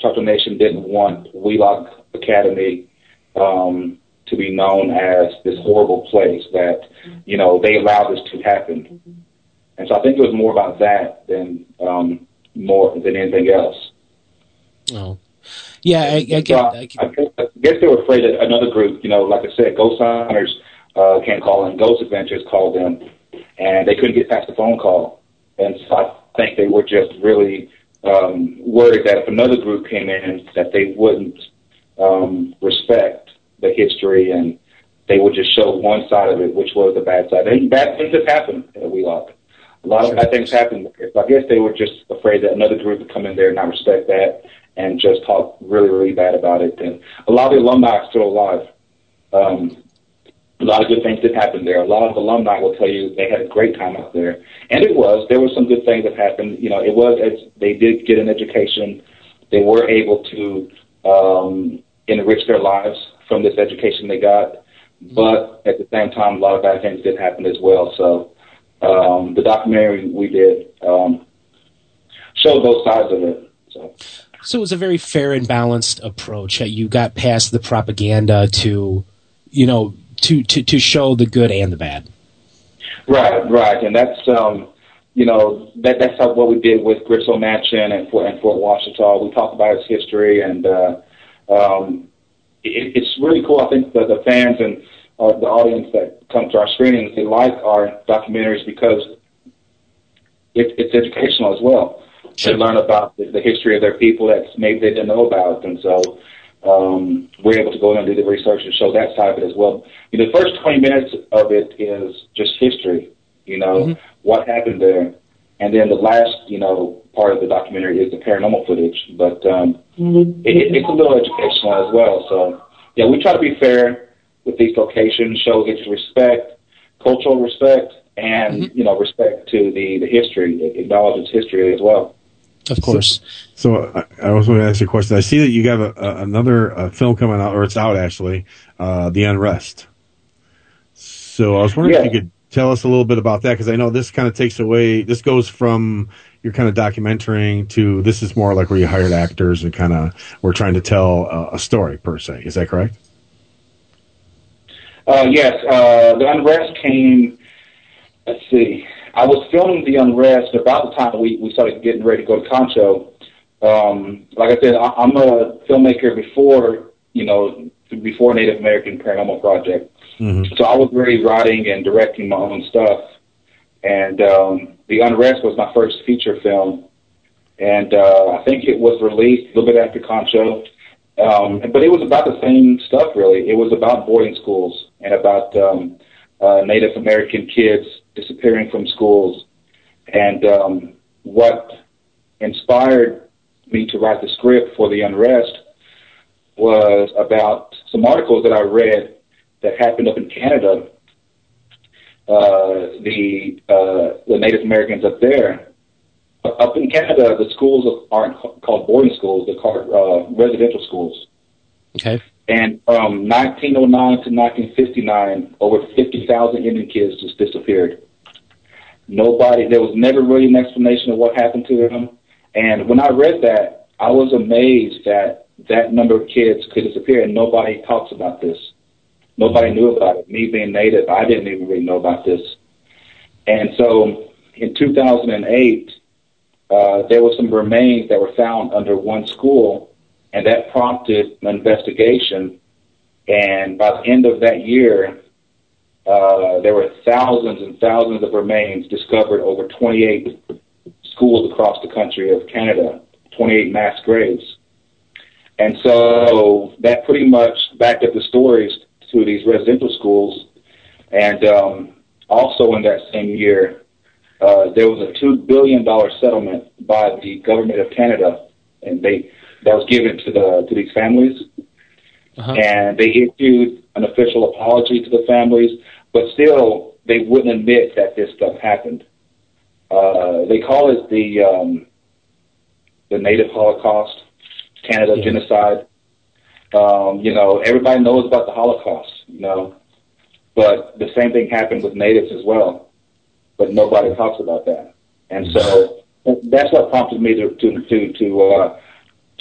Choctaw Nation didn't want Wheelock Academy um, to be known as this horrible place that you know they allowed this to happen, and so I think it was more about that than um, more than anything else. Oh, yeah, I, I get. So I, I, I, guess they were afraid that another group, you know, like I said, Ghost Hunters uh, came calling, Ghost Adventures called them, and they couldn't get past the phone call, and so I think they were just really um, worried that if another group came in, that they wouldn't um, respect the history and they would just show one side of it, which was the bad side. And bad things have happened at Wheelock a lot of bad things happened. I guess they were just afraid that another group would come in there and not respect that and just talk really, really bad about it. And a lot of the alumni are still alive. Um, a lot of good things did happen there. A lot of alumni will tell you they had a great time out there, and it was. There were some good things that happened. You know, it was as they did get an education. They were able to um, enrich their lives from this education they got. But at the same time, a lot of bad things did happen as well. So um, the documentary we did um, showed both sides of it. So. so it was a very fair and balanced approach. You got past the propaganda to, you know, to, to, to show the good and the bad. Right, right, and that's um, you know that that's how, what we did with Grisso Mansion and Fort and Fort Washita. We talked about its history, and uh, um, it, it's really cool. I think the, the fans and uh, the audience that come to our screenings, they like our documentaries because it, it's educational as well. Sure. They learn about the, the history of their people that maybe they didn't know about, and so um, we're able to go in and do the research and show that side of it as well. You know, the first 20 minutes of it is just history. You know, mm-hmm. what happened there, and then the last, you know, part of the documentary is the paranormal footage. But um, mm-hmm. it, it's a little educational as well. So yeah, we try to be fair with these locations, show its respect, cultural respect, and mm-hmm. you know respect to the the history, acknowledge its history as well. Of course. So, so I, I was going to ask you a question. I see that you have a, a, another uh, film coming out, or it's out actually, uh, The Unrest. So I was wondering yeah. if you could tell us a little bit about that because I know this kind of takes away. This goes from your kind of documenting to this is more like where you hired actors and kind of we're trying to tell a, a story per se. Is that correct? Uh, yes, uh, the unrest came. Let's see. I was filming the unrest about the time we we started getting ready to go to Concho. Um, like I said, I, I'm a filmmaker before you know before Native American Paranormal Project. Mm-hmm. So I was really writing and directing my own stuff. And um, The Unrest was my first feature film. And uh, I think it was released a little bit after Concho. Um, but it was about the same stuff, really. It was about boarding schools and about um, uh, Native American kids disappearing from schools. And um, what inspired me to write the script for The Unrest was about some articles that I read that happened up in Canada. Uh, the uh, the Native Americans up there, up in Canada, the schools aren't called boarding schools; they're called uh, residential schools. Okay. And from 1909 to 1959, over 50,000 Indian kids just disappeared. Nobody, there was never really an explanation of what happened to them. And when I read that, I was amazed that that number of kids could disappear, and nobody talks about this. Nobody knew about it. Me being native, I didn't even really know about this. And so in 2008, uh, there were some remains that were found under one school, and that prompted an investigation. And by the end of that year, uh, there were thousands and thousands of remains discovered over 28 schools across the country of Canada, 28 mass graves. And so that pretty much backed up the stories to these residential schools. And um, also in that same year, uh, there was a two billion dollar settlement by the government of Canada, and they that was given to the to these families, uh-huh. and they issued an official apology to the families, but still they wouldn't admit that this stuff happened. Uh, they call it the um, the Native Holocaust, Canada yeah. genocide. Um, you know, everybody knows about the Holocaust, you know, but the same thing happened with natives as well, but nobody talks about that. And so that's what prompted me to to to to uh,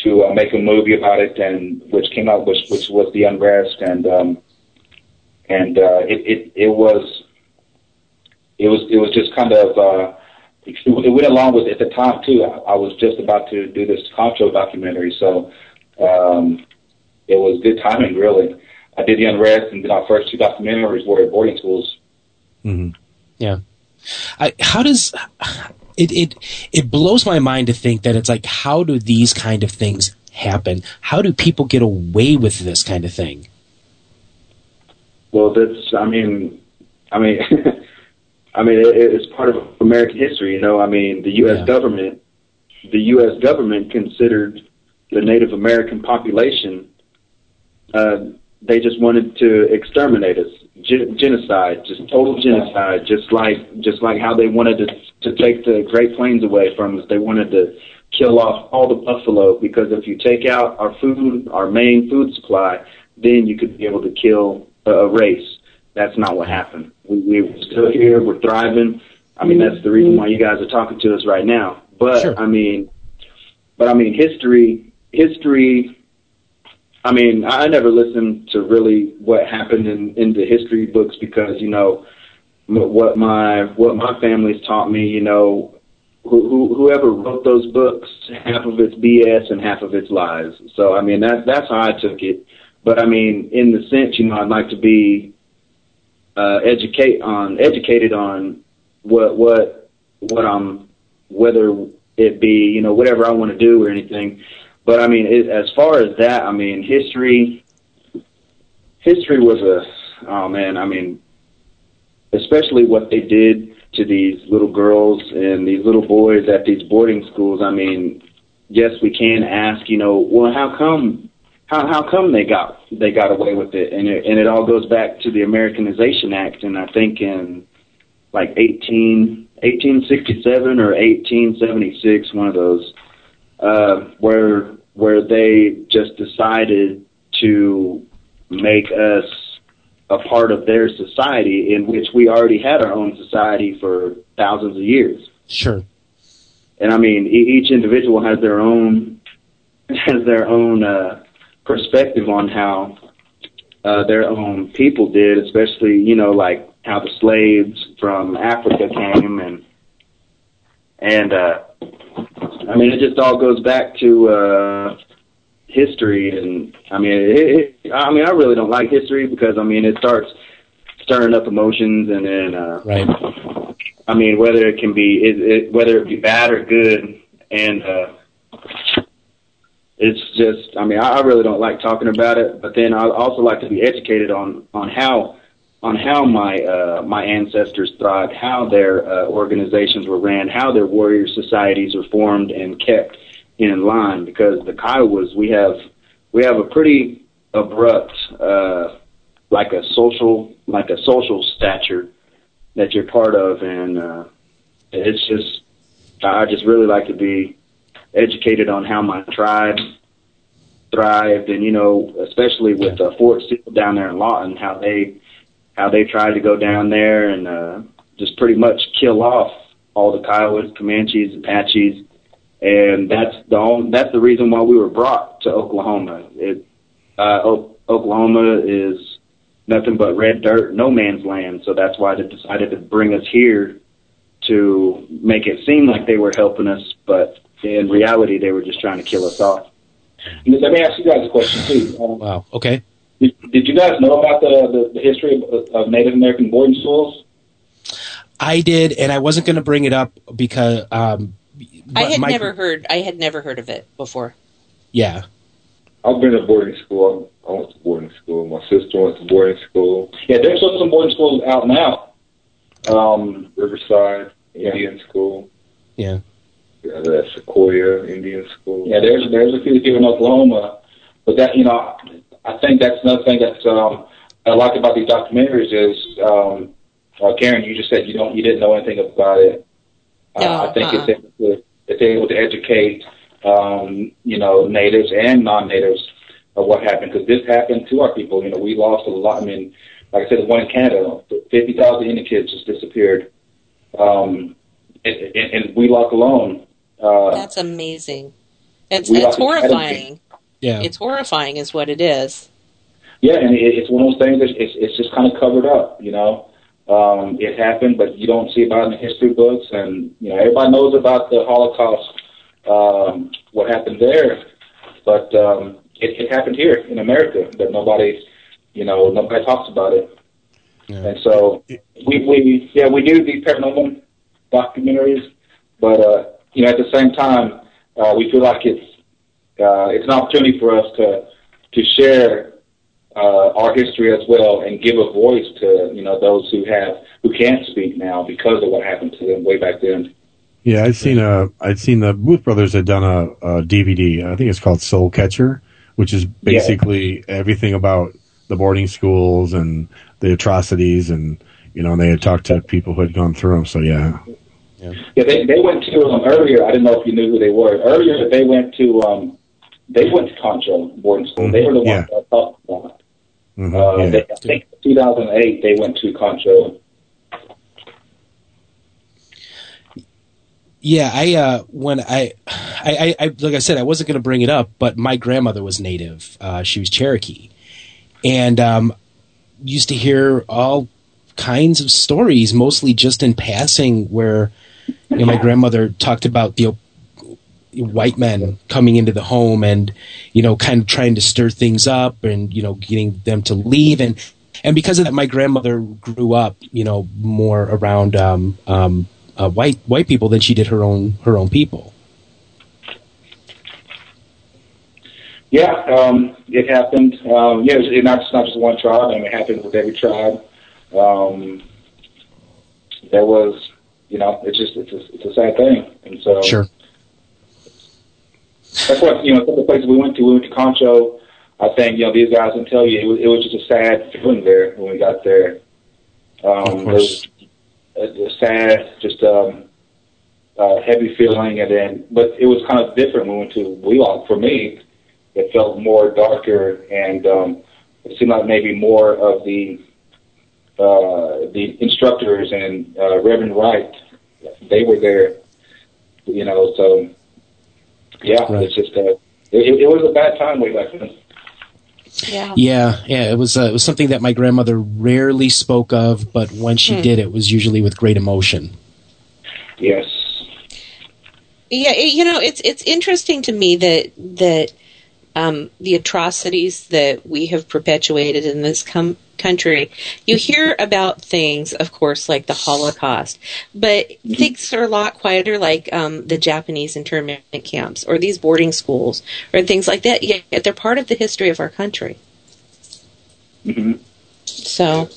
to uh, make a movie about it, and which came out, which which was the unrest, and um, and uh, it, it it was it was it was just kind of uh, it, it went along with at the time too. I, I was just about to do this Concho documentary, so um, it was good timing, really. I did the unrest, and then our first two documentaries were at boarding schools. Mm-hmm. Yeah. I, how does it, it it blows my mind to think that it's like how do these kind of things happen? How do people get away with this kind of thing? Well, that's I mean, I mean, I mean it, it's part of American history. You know, I mean, the U.S. Yeah. government, the U.S. government considered the Native American population uh, they just wanted to exterminate us, Gen- genocide, just total genocide, just like just like how they wanted to to take the Great Plains away from us. They wanted to kill off all the buffalo because if you take out our food, our main food supply, then you could be able to kill a, a race. That's not what happened. We, we're still here. We're thriving. I mean, that's the reason why you guys are talking to us right now. But sure. I mean, but I mean, history, history I mean, I never listened to really what happened in in the history books because you know what my what my family's taught me. You know, who, who, whoever wrote those books, half of it's BS and half of it's lies. So I mean, that that's how I took it. But I mean, in the sense, you know, I'd like to be uh, educate on educated on what what what I'm whether it be you know whatever I want to do or anything. But I mean, it, as far as that, I mean, history history was a oh man, I mean, especially what they did to these little girls and these little boys at these boarding schools. I mean, yes, we can ask, you know, well, how come how how come they got they got away with it? And it and it all goes back to the Americanization Act, and I think in like 18, 1867 or 1876, one of those, uh, where where they just decided to make us a part of their society, in which we already had our own society for thousands of years. Sure. And I mean, e- each individual has their own has their own uh, perspective on how uh, their own people did, especially you know like how the slaves from Africa came and and uh, I mean it just all goes back to uh, history and I mean it, it, I mean I really don't like history because I mean it starts stirring up emotions and then uh, right. I mean whether it can be it, it, whether it be bad or good and uh, it's just I mean I, I really don't like talking about it but then I also like to be educated on on how on how my uh, my ancestors thrived, how their uh, organizations were ran, how their warrior societies were formed and kept in line. Because the Kiowas, we have we have a pretty abrupt, uh, like a social like a social stature that you're part of, and uh, it's just I just really like to be educated on how my tribe thrived, and you know, especially with uh, Fort Sill down there in Lawton, how they how they tried to go down there and uh, just pretty much kill off all the Kiowas, Comanches, Apaches, and that's the only, that's the reason why we were brought to Oklahoma. It uh, o- Oklahoma is nothing but red dirt, no man's land, so that's why they decided to bring us here to make it seem like they were helping us, but in reality, they were just trying to kill us off. Let me ask you guys a question too. Um, wow. Okay. Did, did you guys know about the, the, the history of, of Native American boarding schools? I did, and I wasn't going to bring it up because um, I had my- never heard. I had never heard of it before. Yeah. I've been to boarding school. I went to boarding school. My sister went to boarding school. Yeah, there's still some boarding schools out now. Um, Riverside Indian School. Yeah. Yeah, that's Sequoyah Indian School. Yeah, there's there's a few here in Oklahoma, but that you know, I think that's another thing that's um, I like about these documentaries is um, uh, Karen, you just said you don't you didn't know anything about it. No, uh, I think uh-uh. it's able to, it's able to educate um, you know natives and non-natives of what happened because this happened to our people. You know, we lost a lot. I mean, like I said, the one in Canada, fifty thousand Indian kids just disappeared. Um, and, and, and Wheelock alone. Uh, That's amazing. It's it's horrifying. Yeah. It's horrifying, is what it is. Yeah, and it, it's one of those things that it's, it's just kind of covered up, you know. Um, it happened, but you don't see about it in the history books, and you know everybody knows about the Holocaust, um, what happened there, but um, it, it happened here in America, but nobody, you know, nobody talks about it. And so we, we yeah we do these paranormal documentaries, but uh, you know at the same time uh, we feel like it's uh, it's an opportunity for us to to share uh, our history as well and give a voice to you know those who have who can't speak now because of what happened to them way back then. Yeah, I'd seen a, I'd seen the Booth Brothers had done a, a DVD. I think it's called Soul Catcher, which is basically everything about the boarding schools and the atrocities, and you know, and they had talked to people who had gone through them. So yeah, Yeah, they they went to um, earlier. I didn't know if you knew who they were. Earlier, they went to um, they went to Concho boarding school. They were the ones that I talked about. Mhm, Uh, yeah. they, I think 2008 they went to Concho. Yeah, I uh, when I, I, I, I like I said, I wasn't going to bring it up, but my grandmother was native. Uh, she was Cherokee, and um, used to hear all kinds of stories, mostly just in passing, where you know, my grandmother talked about the white men coming into the home and you know kind of trying to stir things up and you know getting them to leave. And and because of that my grandmother grew up you know more around um, um, uh, white white people than she did her own her own people. Yeah um, it happened. Um, yeah it's not, it's not just one tribe I mean, it happened with every tribe. Um, there was you know it's just it's a, it's a sad thing. And so sure that's what you know. Some of the places we went to, we went to Concho. I think you know these guys can tell you it was, it was just a sad feeling there when we got there. Um, it was a, a sad, just um, uh, heavy feeling, and then but it was kind of different when we went to Wheelock. For me, it felt more darker, and um, it seemed like maybe more of the uh, the instructors and uh, Reverend Wright. They were there, you know. So yeah, it's just uh, it, it was a bad time way back then. Yeah. Yeah, yeah, it was uh, it was something that my grandmother rarely spoke of, but when she Hmm. did, it was usually with great emotion. Yes. Yeah, it, you know, it's it's interesting to me that that um, the atrocities that we have perpetuated in this com- country. You hear about things, of course, like the Holocaust, but things are a lot quieter, like um, the Japanese internment camps or these boarding schools or things like that. Yet they're part of the history of our country. Mm-hmm. So,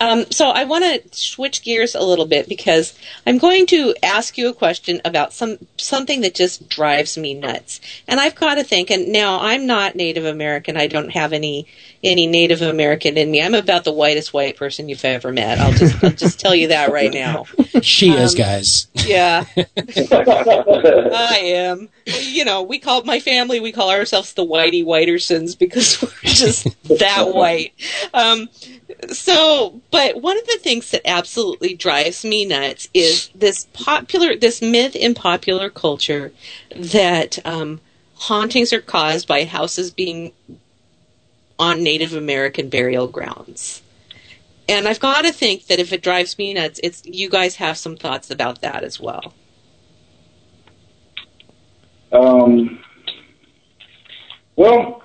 um, so I want to switch gears a little bit because I'm going to ask you a question about some something that just drives me nuts. And I've got to think. And now I'm not Native American. I don't have any any Native American in me. I'm about the whitest white person you've ever met. I'll just I'll just tell you that right now. She is, Um, guys. Yeah. I am. You know, we call my family. We call ourselves the Whitey Whitersons because we're just that white. Um, so, but one of the things that absolutely drives me nuts is this popular, this myth in popular culture that um, hauntings are caused by houses being on Native American burial grounds. And I've got to think that if it drives me nuts, it's you guys have some thoughts about that as well. Um, well,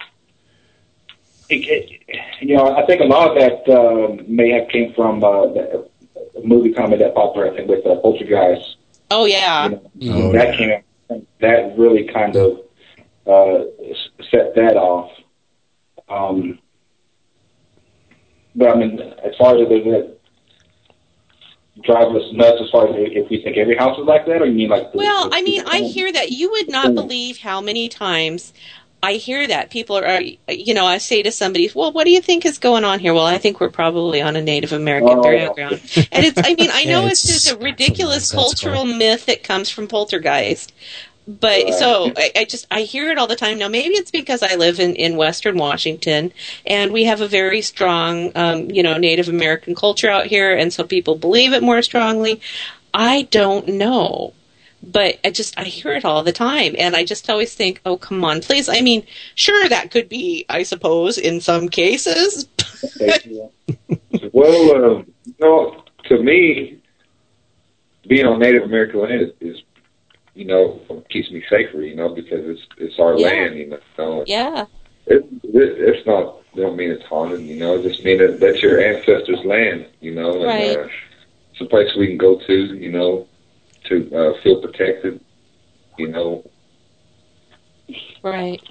it, it, you know, I think a lot of that um, may have came from uh, the a movie comedy that popular, I think, with uh, Poltergeist. Oh yeah. that came out, that really kind of uh, set that off. Um, but I mean, as far as it that drive us nuts, as far as if we think every house is like that, or you mean like the, Well, the- I mean, I hear that you would not believe how many times I hear that people are, you know, I say to somebody, "Well, what do you think is going on here?" Well, I think we're probably on a Native American Oh. burial ground, and it's. I mean, I know Yeah, it's, it's- just a ridiculous cultural myth that comes from poltergeist. But so I, I just I hear it all the time now. Maybe it's because I live in in Western Washington and we have a very strong, um, you know, Native American culture out here, and so people believe it more strongly. I don't know but I just I hear it all the time, and I just always think, oh come on, please. I mean, sure that could be, I suppose, in some cases. Well, um, no, to me, being on Native American land is, is, you know, keeps me safer. You know, because it's it's our Yeah. land. You know, yeah, it, it it's not. Don't mean it's haunted. You know, it just mean that that's your ancestors' land. You know, and Right. uh, it's a place we can go to. You know, to uh, feel protected. You know, right.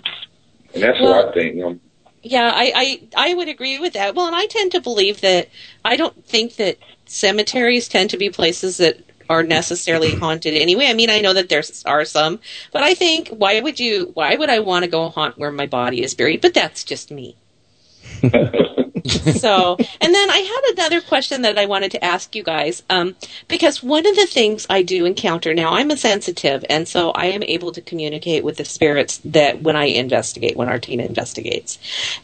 and that's Well- what I think. Yeah, I, I I would agree with that. Well, and I tend to believe that I don't think that cemeteries tend to be places that are necessarily haunted anyway. I mean, I know that there are some, but I think why would you? Why would I want to go haunt where my body is buried? But that's just me. so, and then I had another question that I wanted to ask you guys, um, because one of the things I do encounter now, I'm a sensitive, and so I am able to communicate with the spirits that when I investigate, when our team investigates,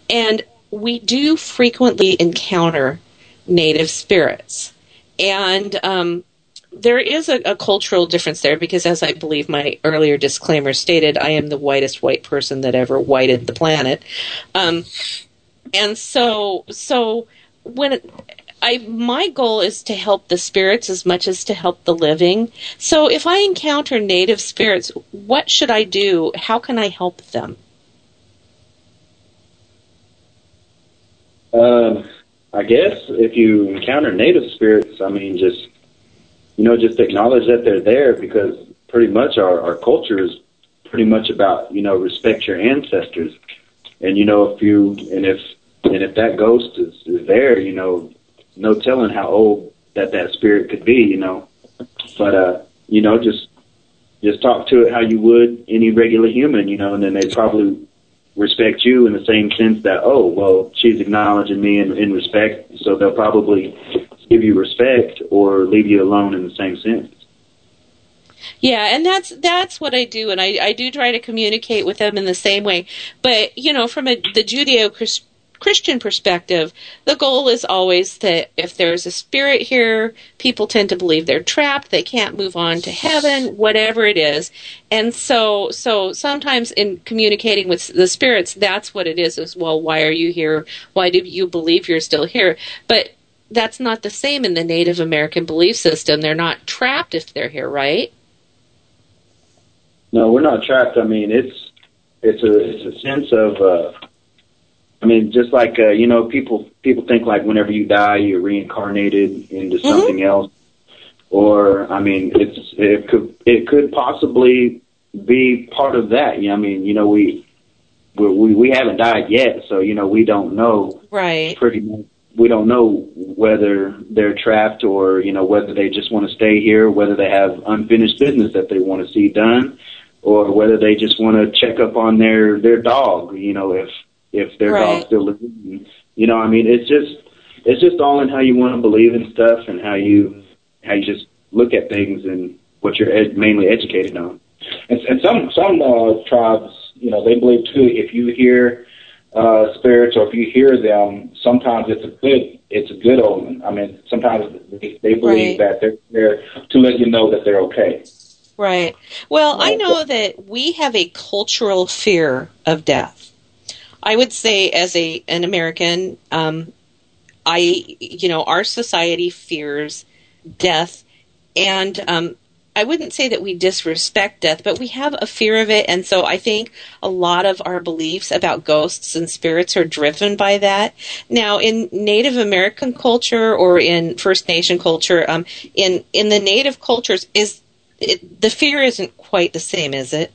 and we do frequently encounter native spirits, and um, there is a, a cultural difference there because, as I believe my earlier disclaimer stated, I am the whitest white person that ever whited the planet. Um, and so so when I my goal is to help the spirits as much as to help the living. So if I encounter native spirits, what should I do? How can I help them? Um, I guess if you encounter native spirits, I mean, just you know, just acknowledge that they're there because pretty much our our culture is pretty much about you know respect your ancestors. and you know if you and if and if that ghost is, is there, you know, no telling how old that that spirit could be, you know. But uh, you know, just just talk to it how you would any regular human, you know, and then they probably respect you in the same sense that oh well she's acknowledging me in, in respect, so they'll probably give you respect or leave you alone in the same sense. Yeah, and that's that's what I do, and I, I do try to communicate with them in the same way. But you know, from a, the Judeo Christian perspective, the goal is always that if there's a spirit here, people tend to believe they're trapped, they can't move on to heaven, whatever it is. And so, so sometimes in communicating with the spirits, that's what it is, is, well, why are you here? Why do you believe you're still here? But that's not the same in the Native American belief system. They're not trapped if they're here, right? No, we're not trapped. I mean, it's it's a it's a sense of uh, I mean, just like uh, you know, people people think like whenever you die, you're reincarnated into mm-hmm. something else, or I mean, it's it could it could possibly be part of that. You know, I mean, you know, we we we haven't died yet, so you know, we don't know right pretty much. We don't know whether they're trapped or you know whether they just want to stay here, whether they have unfinished business that they want to see done, or whether they just want to check up on their their dog. You know, if if their right. dog's still living. You know, I mean, it's just it's just all in how you want to believe in stuff and how you how you just look at things and what you're ed- mainly educated on. And, and some some uh, tribes, you know, they believe too. If you hear uh, spirits or if you hear them, sometimes it's a good it's a good omen. I mean, sometimes they, they believe right. that they're there to let you know that they're okay. Right. Well, I know that we have a cultural fear of death. I would say, as a an American, um, I you know our society fears death, and um, I wouldn't say that we disrespect death, but we have a fear of it, and so I think a lot of our beliefs about ghosts and spirits are driven by that. Now, in Native American culture or in First Nation culture, um, in in the Native cultures, is it, the fear isn't quite the same, is it?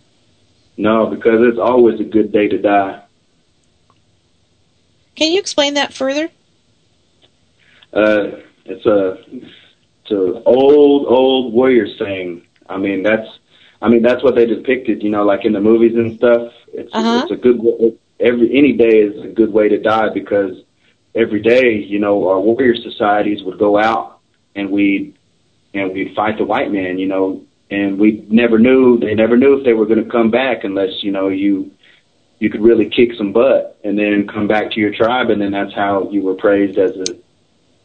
No, because it's always a good day to die. Can you explain that further? Uh, it's a it's an old old warrior saying. I mean that's I mean that's what they depicted. You know, like in the movies and stuff. It's uh-huh. it's a good every any day is a good way to die because every day you know our warrior societies would go out and we and we'd fight the white man. You know, and we never knew they never knew if they were going to come back unless you know you you could really kick some butt and then come back to your tribe and then that's how you were praised as a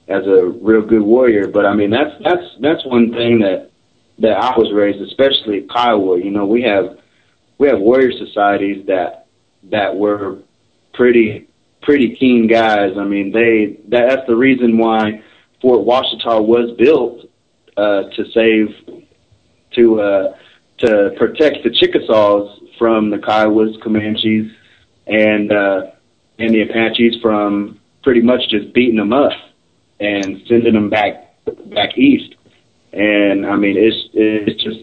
as a real good warrior. But I mean that's that's that's one thing that that I was raised, especially Kiowa. You know, we have we have warrior societies that that were pretty pretty keen guys. I mean, they that, that's the reason why Fort Washita was built uh, to save to uh, to protect the Chickasaws from the Kiowas, Comanches, and uh, and the Apaches from pretty much just beating them up and sending them back back east. And I mean, it's it's just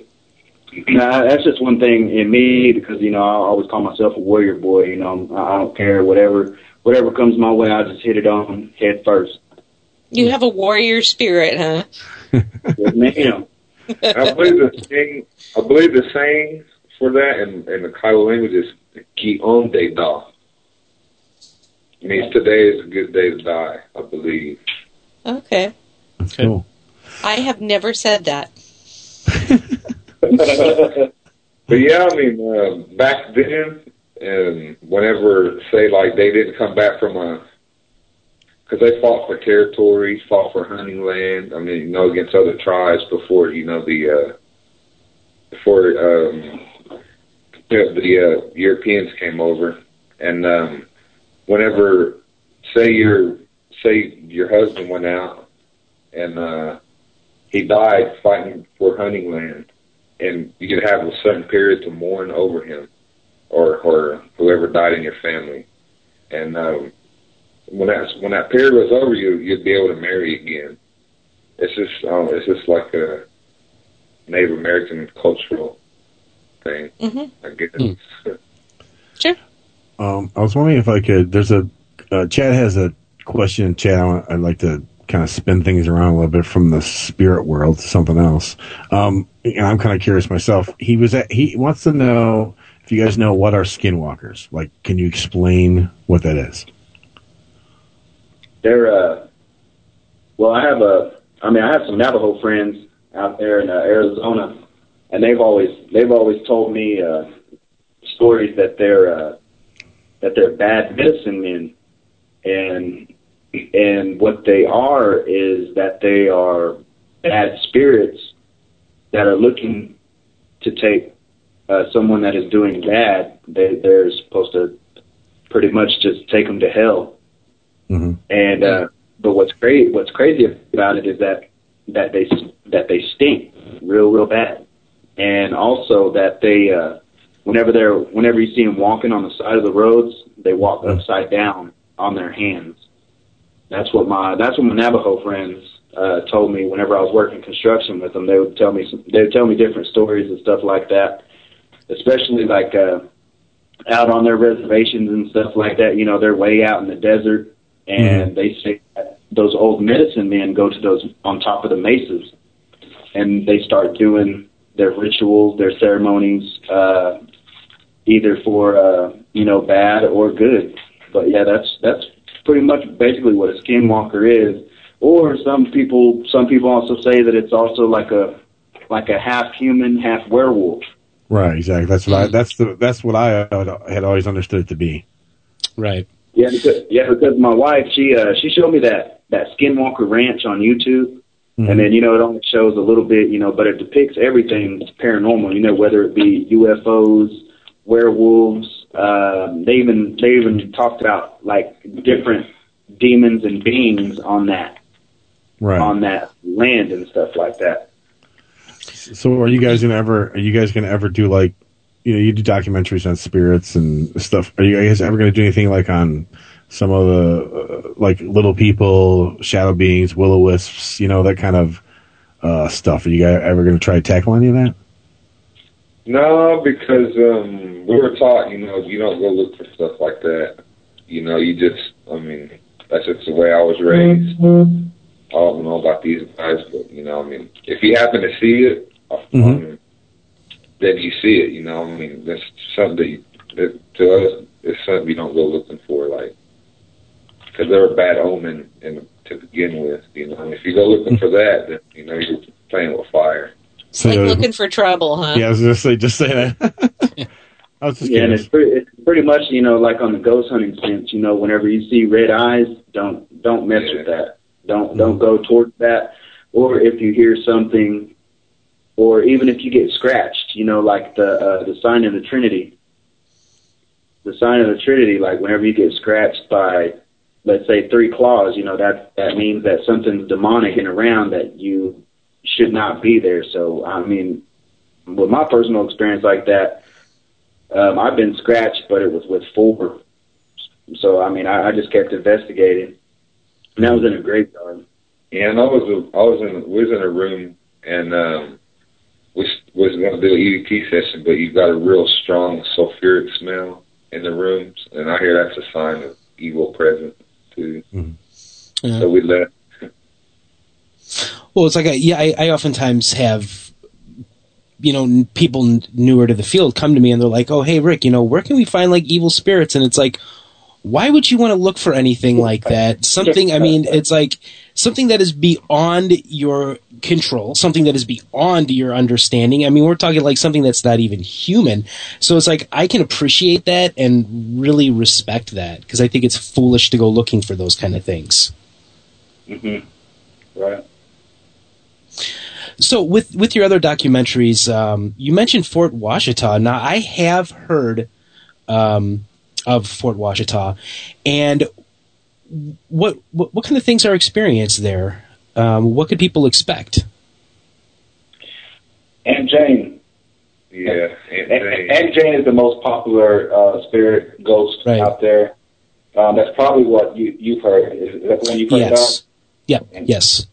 nah, that's just one thing in me because you know I always call myself a warrior boy. You know, I don't care whatever whatever comes my way, I just hit it on head first. You have a warrior spirit, huh? yes, ma'am. I believe the saying. I believe the saying for that in, in the Kiowa language is ki on de da. It means today is a good day to die, I believe. Okay. That's cool. I have never said that. but yeah, I mean, uh, back then, and whenever, say, like they didn't come back from a, because they fought for territory, fought for hunting land. I mean, you know, against other tribes before you know the uh, before um, the uh, Europeans came over, and um, whenever say your say your husband went out and uh, he died fighting for hunting land, and you could have a certain period to mourn over him, or or whoever died in your family, and um, when that when that period was over, you you'd be able to marry again. It's just um, it's just like a Native American cultural thing. Mm-hmm. I guess. Mm. Sure. Um, I was wondering if I could. There's a uh, Chad has a question in chat. I, I'd like to kind of spin things around a little bit from the spirit world to something else. Um, and I'm kind of curious myself. He was at, he wants to know if you guys know what are skinwalkers. Like, can you explain what that is? They're uh, well, I have a. I mean, I have some Navajo friends out there in uh, Arizona, and they've always they've always told me uh, stories that they're uh, that they're bad medicine men, and and what they are is that they are bad spirits that are looking to take uh, someone that is doing bad. They they're supposed to pretty much just take them to hell. Mm-hmm. And uh, but what's great, what's crazy about it is that that they that they stink real real bad, and also that they uh, whenever they're whenever you see them walking on the side of the roads, they walk upside down on their hands. That's what my that's what my Navajo friends uh, told me whenever I was working construction with them. They would tell me some, they would tell me different stories and stuff like that, especially like uh, out on their reservations and stuff like that. You know, they're way out in the desert, and they say that those old medicine men go to those on top of the mesas, and they start doing their rituals, their ceremonies, uh, either for uh, you know bad or good. But yeah, that's that's pretty much basically what a skinwalker is. Or some people some people also say that it's also like a like a half human, half werewolf. Right, exactly. That's what I. That's the. That's what I had always understood it to be. Right. Yeah, because yeah, because my wife she uh she showed me that that Skinwalker Ranch on YouTube, Mm-hmm. and then you know it only shows a little bit, you know, but it depicts everything paranormal. You know, whether it be UFOs, werewolves. Um, they even they even talked about like different demons and beings on that Right. on that land and stuff like that. So, are you guys gonna ever? Are you guys gonna ever do like, you know, you do documentaries on spirits and stuff. Are you guys ever gonna do anything like on some of the uh, like little people, shadow beings, will o wisps, you know, that kind of uh, stuff? Are you guys ever gonna try to tackle any of that? No, because um, we were taught, you know, you don't go look for stuff like that. You know, you just, I mean, that's just the way I was raised. I don't know about these guys, but you know, I mean, if you happen to see it, um, then you see it. You know, I mean, that's something that, you, that to us is something you don't go looking for, like, because they're a bad omen in, to begin with. You know, and if you go looking for that, then you know you're playing with fire. So, like looking for trouble, huh? yeah, I was gonna say, just say that. I was just Yeah, and it's pretty, it's pretty much you know like on the ghost hunting sense. You know, whenever you see red eyes, don't don't mess with that. Don't don't go towards that. Or if you hear something, or even if you get scratched, you know, like the uh, the sign of the Trinity. The sign of the Trinity, like whenever you get scratched by, let's say three claws, you know that that means that something's demonic and around that you should not be there. So I mean, with my personal experience like that, um, I've been scratched, but it was with four. So I mean, I, I just kept investigating, and that was in a graveyard. Yeah, and I was I was in we was in a room and um we was going to do an EVP session, but you got a real strong sulfuric smell in the rooms, and I hear that's a sign of evil present too. Mm-hmm. Yeah. So we learn. Well, it's like I, yeah, I, I oftentimes have, you know, n- people n- newer to the field come to me and they're like, "Oh, hey, Rick, you know, where can we find like evil spirits?" And it's like, why would you want to look for anything like that? Something, I mean, it's like something that is beyond your control, something that is beyond your understanding. I mean, we're talking like something that's not even human. So it's like I can appreciate that and really respect that because I think it's foolish to go looking for those kind of things. Mm-hmm. Right. So with with your other documentaries, um, you mentioned Fort Washita. Now I have heard um, of Fort Washita, and what, what what kind of things are experienced there? Um, what could people expect? Aunt Jane. Yeah, Aunt Jane. Aunt Jane is the most popular uh, spirit ghost out there. Um, that's probably what you you've heard. Is that the one you've heard Yes. Yeah. Yes.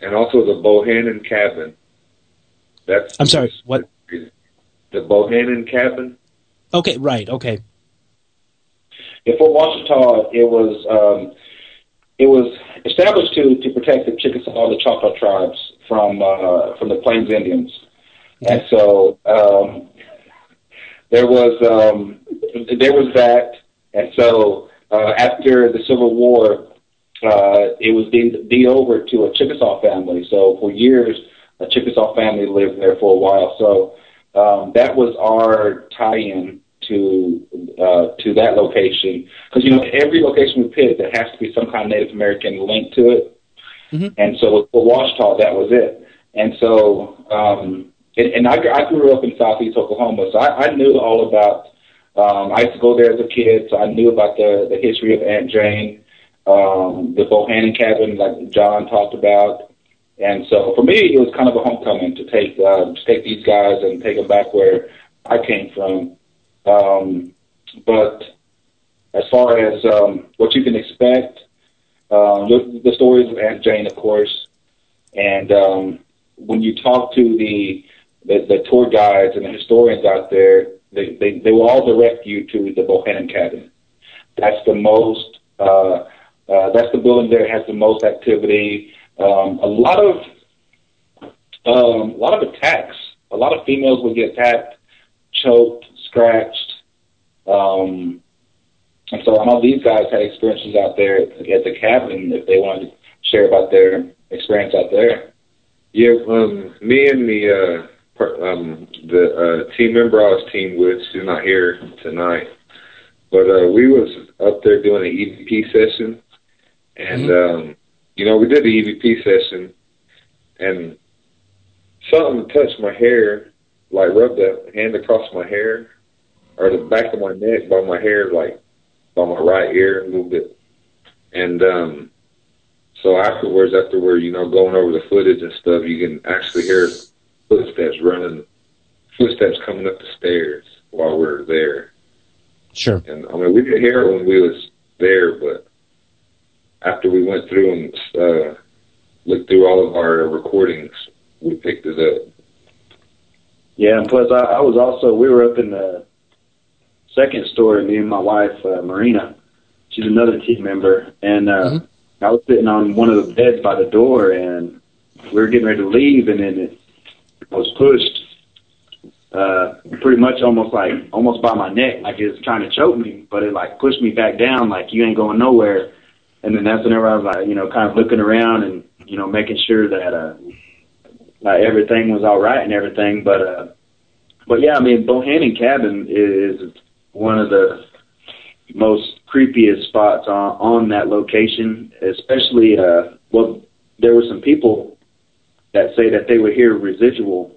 and also the Bohannon cabin. That's I'm sorry. What? the Bohannon cabin. Okay. Right. Okay. In Fort Washita, it was um, it was established to to protect the Chickasaw, the Choctaw tribes from uh, from the Plains Indians, and so um, there was um, there was that, and so uh, after the Civil War, uh, it was deed, deed over to a Chickasaw family. So for years, a Chickasaw family lived there for a while. So um, that was our tie-in to uh, to that location because you know every location we pick there has to be some kind of Native American link to it, mm-hmm. and so with Fort Washita that was it. And so um, and, and I, I grew up in Southeast Oklahoma, so I, I knew all about. Um, I used to go there as a kid, so I knew about the the history of Aunt Jane, um, the Bohannon cabin, like John talked about. And so for me, it was kind of a homecoming to take uh, to take these guys and take them back where I came from. Um, but as far as um, what you can expect, um, the, the stories of Aunt Jane, of course, and um, when you talk to the, the the tour guides and the historians out there, they, they they will all direct you to the Bohannon Cabin. That's the most. Uh, uh, that's the building that has the most activity. Um, a lot of um, a lot of attacks. A lot of females would get attacked, choked, scratched. Um, and so I know these guys had experiences out there at the cabin if they wanted to share about their experience out there. Yeah, um, me and the uh, um, the uh, team member I was teamed with, she's not here tonight, but uh, we was up there doing an EVP session, and mm-hmm. um, you know we did the EVP session, and something touched my hair, like rubbed a hand across my hair, or the back of my neck by my hair, like by my right ear a little bit. And um so afterwards, after we're, you know, going over the footage and stuff, you can actually hear footsteps running, footsteps coming up the stairs while we're there. Sure. And I mean, we could hear it when we was there, but after we went through and uh, looked through all of our recordings, we picked it up. Yeah, and plus I, I was also we were up in the second story. Me and my wife uh, Marina, she's another team member, and uh, mm-hmm. I was sitting on one of the beds by the door, and we were getting ready to leave, and then it was pushed. Uh, pretty much almost like almost by my neck, like it was trying to choke me, but it like pushed me back down, like you ain't going nowhere. And then that's whenever I was like, you know, kind of looking around and you know making sure that uh, uh, everything was all right and everything. But uh, but yeah, I mean, Bohannon Cabin is one of the most creepiest spots on on that location, especially. Uh, well, there were some people that say that they would hear residual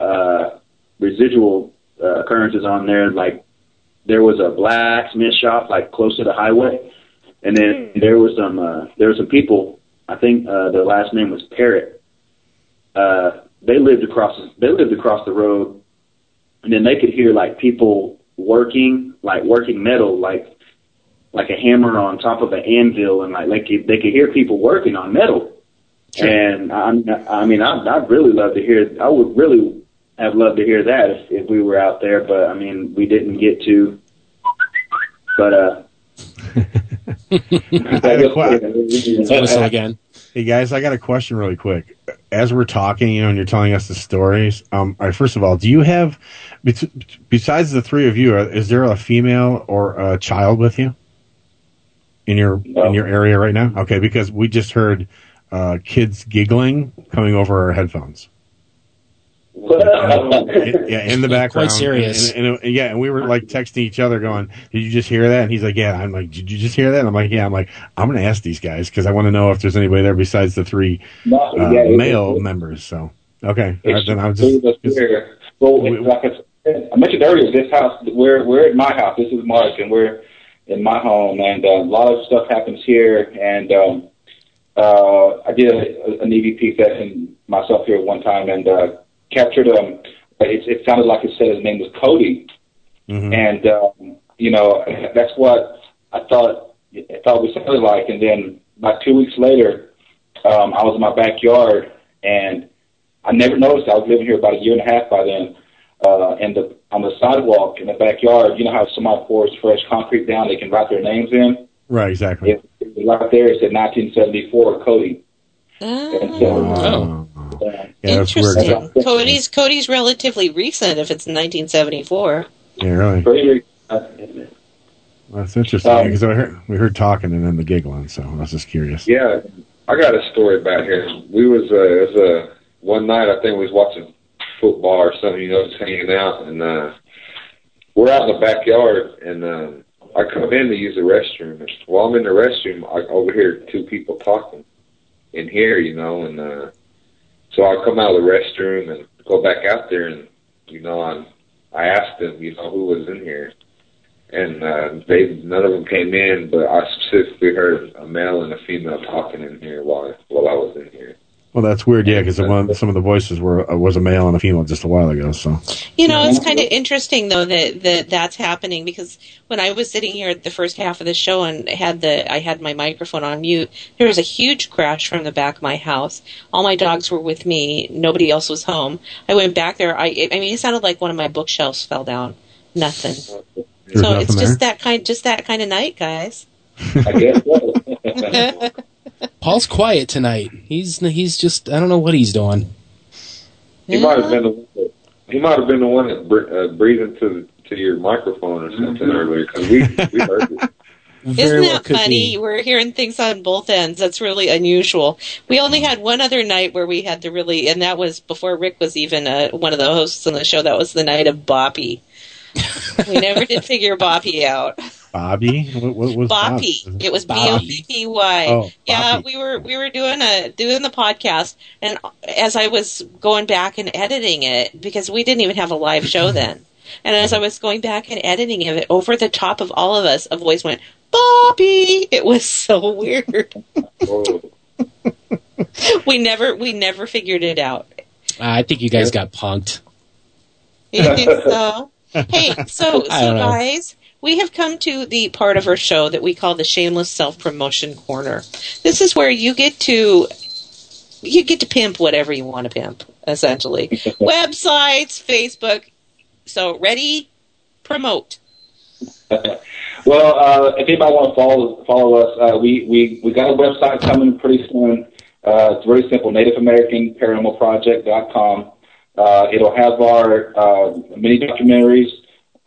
uh, residual uh, occurrences on there, like there was a blacksmith shop like close to the highway, and then there was some uh, there were some people. I think uh, their last name was Parrott uh, they lived across they lived across the road, and then they could hear like people working, like working metal, like like a hammer on top of an anvil, and like like they could hear people working on metal. Sure. And I, I mean, I'd, I'd really love to hear. I would really have loved to hear that if, if we were out there, but I mean, we didn't get to. But uh, I had a question. Again. Hey guys, I got a question really quick. As we're talking, you know, and you're telling us the stories. Um, all right, first of all, do you have, besides the three of you, is there a female or a child with you in your no. in your area right now? Okay, because we just heard uh, kids giggling coming over our headphones yeah, in the background. Quite serious. And, and, and, yeah, and we were like texting each other, going, "Did you just hear that?" And he's like, "Yeah." I'm like, "Did you just hear that?" And I'm like, "Yeah." I'm like, "I'm going to ask these guys because I want to know if there's anybody there besides the three uh, yeah, male members." So, okay, uh, then I was just. just well, we, like I, I mentioned earlier, this house, we're we're at my house. This is Mark, and we're in my home, and uh, a lot of stuff happens here. And um, uh, I did a, an EVP session myself here one time, and uh, captured um it, it sounded like it said his name was Cody, mm-hmm. and um, you know that's what I thought I thought it sounded like. And then about two weeks later, um, I was in my backyard and I never noticed. I was living here about a year and a half by then. uh, and the on the sidewalk in the backyard, you know how somebody pours fresh concrete down, they can write their names in. Right, exactly. It, it, right there, it said 1974 Cody. And so, Oh. Uh, Yeah, that's. Interesting. Cody's Cody's relatively recent if it's 1974. Yeah, really. pretty, uh, That's interesting because I heard, we heard talking and then the giggling, so I was just curious. Yeah, I got a story about here. We was uh, it was uh, one night I think we was watching football or something, you know, just hanging out, and uh, we're out in the backyard, and um, I come in to use the restroom. And while I'm in the restroom, I overhear two people talking in here, you know, and uh, so I come out of the restroom and go back out there, and you know, I'm, I asked them, you know, who was in here. And uh, they none of them came in, but I specifically heard a male and a female talking in here while while I was in here. Well, that's weird, yeah, because one some of the voices were uh, was a male and a female just a while ago. So You know, it's kind of interesting though that, that that's happening because when I was sitting here at the first half of the show and had the I had my microphone on mute, there was a huge crash from the back of my house. All my dogs were with me. Nobody else was home. I went back there. I I mean, it sounded like one of my bookshelves fell down. Nothing. There's so nothing it's just there? that kind, just that kind of night, guys. I guess so. Paul's quiet tonight. He's he's just I don't know what he's doing. He might have been the one that, he might have been the one that br- uh, breathed into to your microphone or something earlier because we we heard it. Isn't that funny? We're hearing things on both ends. That's really unusual. We only had one other night where we had to really, and that was before Rick was even uh, one of the hosts on the show. That was the night of Boppy. we never did figure Boppy out. Bobby, what, what was Boppy. Bob? It was B O P P Y. Oh, Yeah, we were we were doing a doing the podcast, and as I was going back and editing it, because we didn't even have a live show then, and as I was going back and editing it, over the top of all of us, a voice went Bobby. It was so weird. we never we never figured it out. I think you guys got punked. You think so? Hey, so I so don't know. We have come to the part of our show that we call the shameless self promotion corner. This is where you get to you get to pimp whatever you want to pimp, essentially. Websites, Facebook. So ready, promote. Well, uh, if anybody want to follow follow us, uh, we we we got a website coming pretty soon. Uh, it's very simple: Native American Paranormal Project.com. Uh, it'll have our uh, mini documentaries,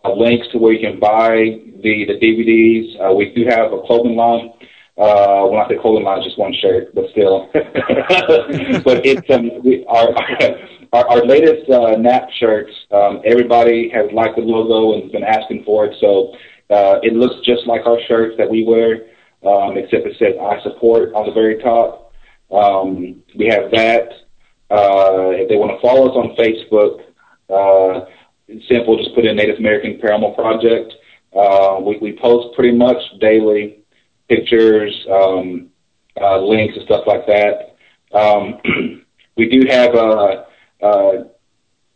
links to where you can buy the the DVDs. Uh, we do have a clothing line. Uh, when I say clothing line, just one shirt, but still. but it's um, we, our, our our latest uh, NAP shirts. Um, everybody has liked the logo and been asking for it, so uh, it looks just like our shirts that we wear, um, except it says "I support" on the very top. Um, we have that. Uh, if they want to follow us on Facebook, uh, simple. Just put in Native American Paranormal Project. Uh, we, we post pretty much daily pictures, um, uh, links, and stuff like that. Um, we do have uh, uh,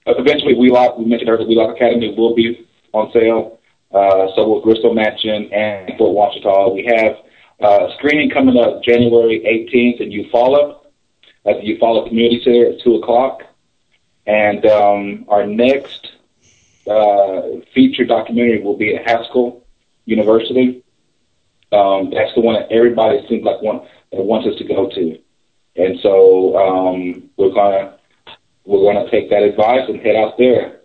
eventually Wheelock. We mentioned earlier, Wheelock Academy will be on sale. Uh, so will Grisso Mansion and Fort Washita. We have uh, a screening coming up January 18th in Eufaula at the Eufaula Community Center at 2 o'clock. And um, our next uh, feature documentary will be at Haskell University. Um, that's the one that everybody seems like one that wants us to go to. And so um, we're gonna we're gonna take that advice and head out there.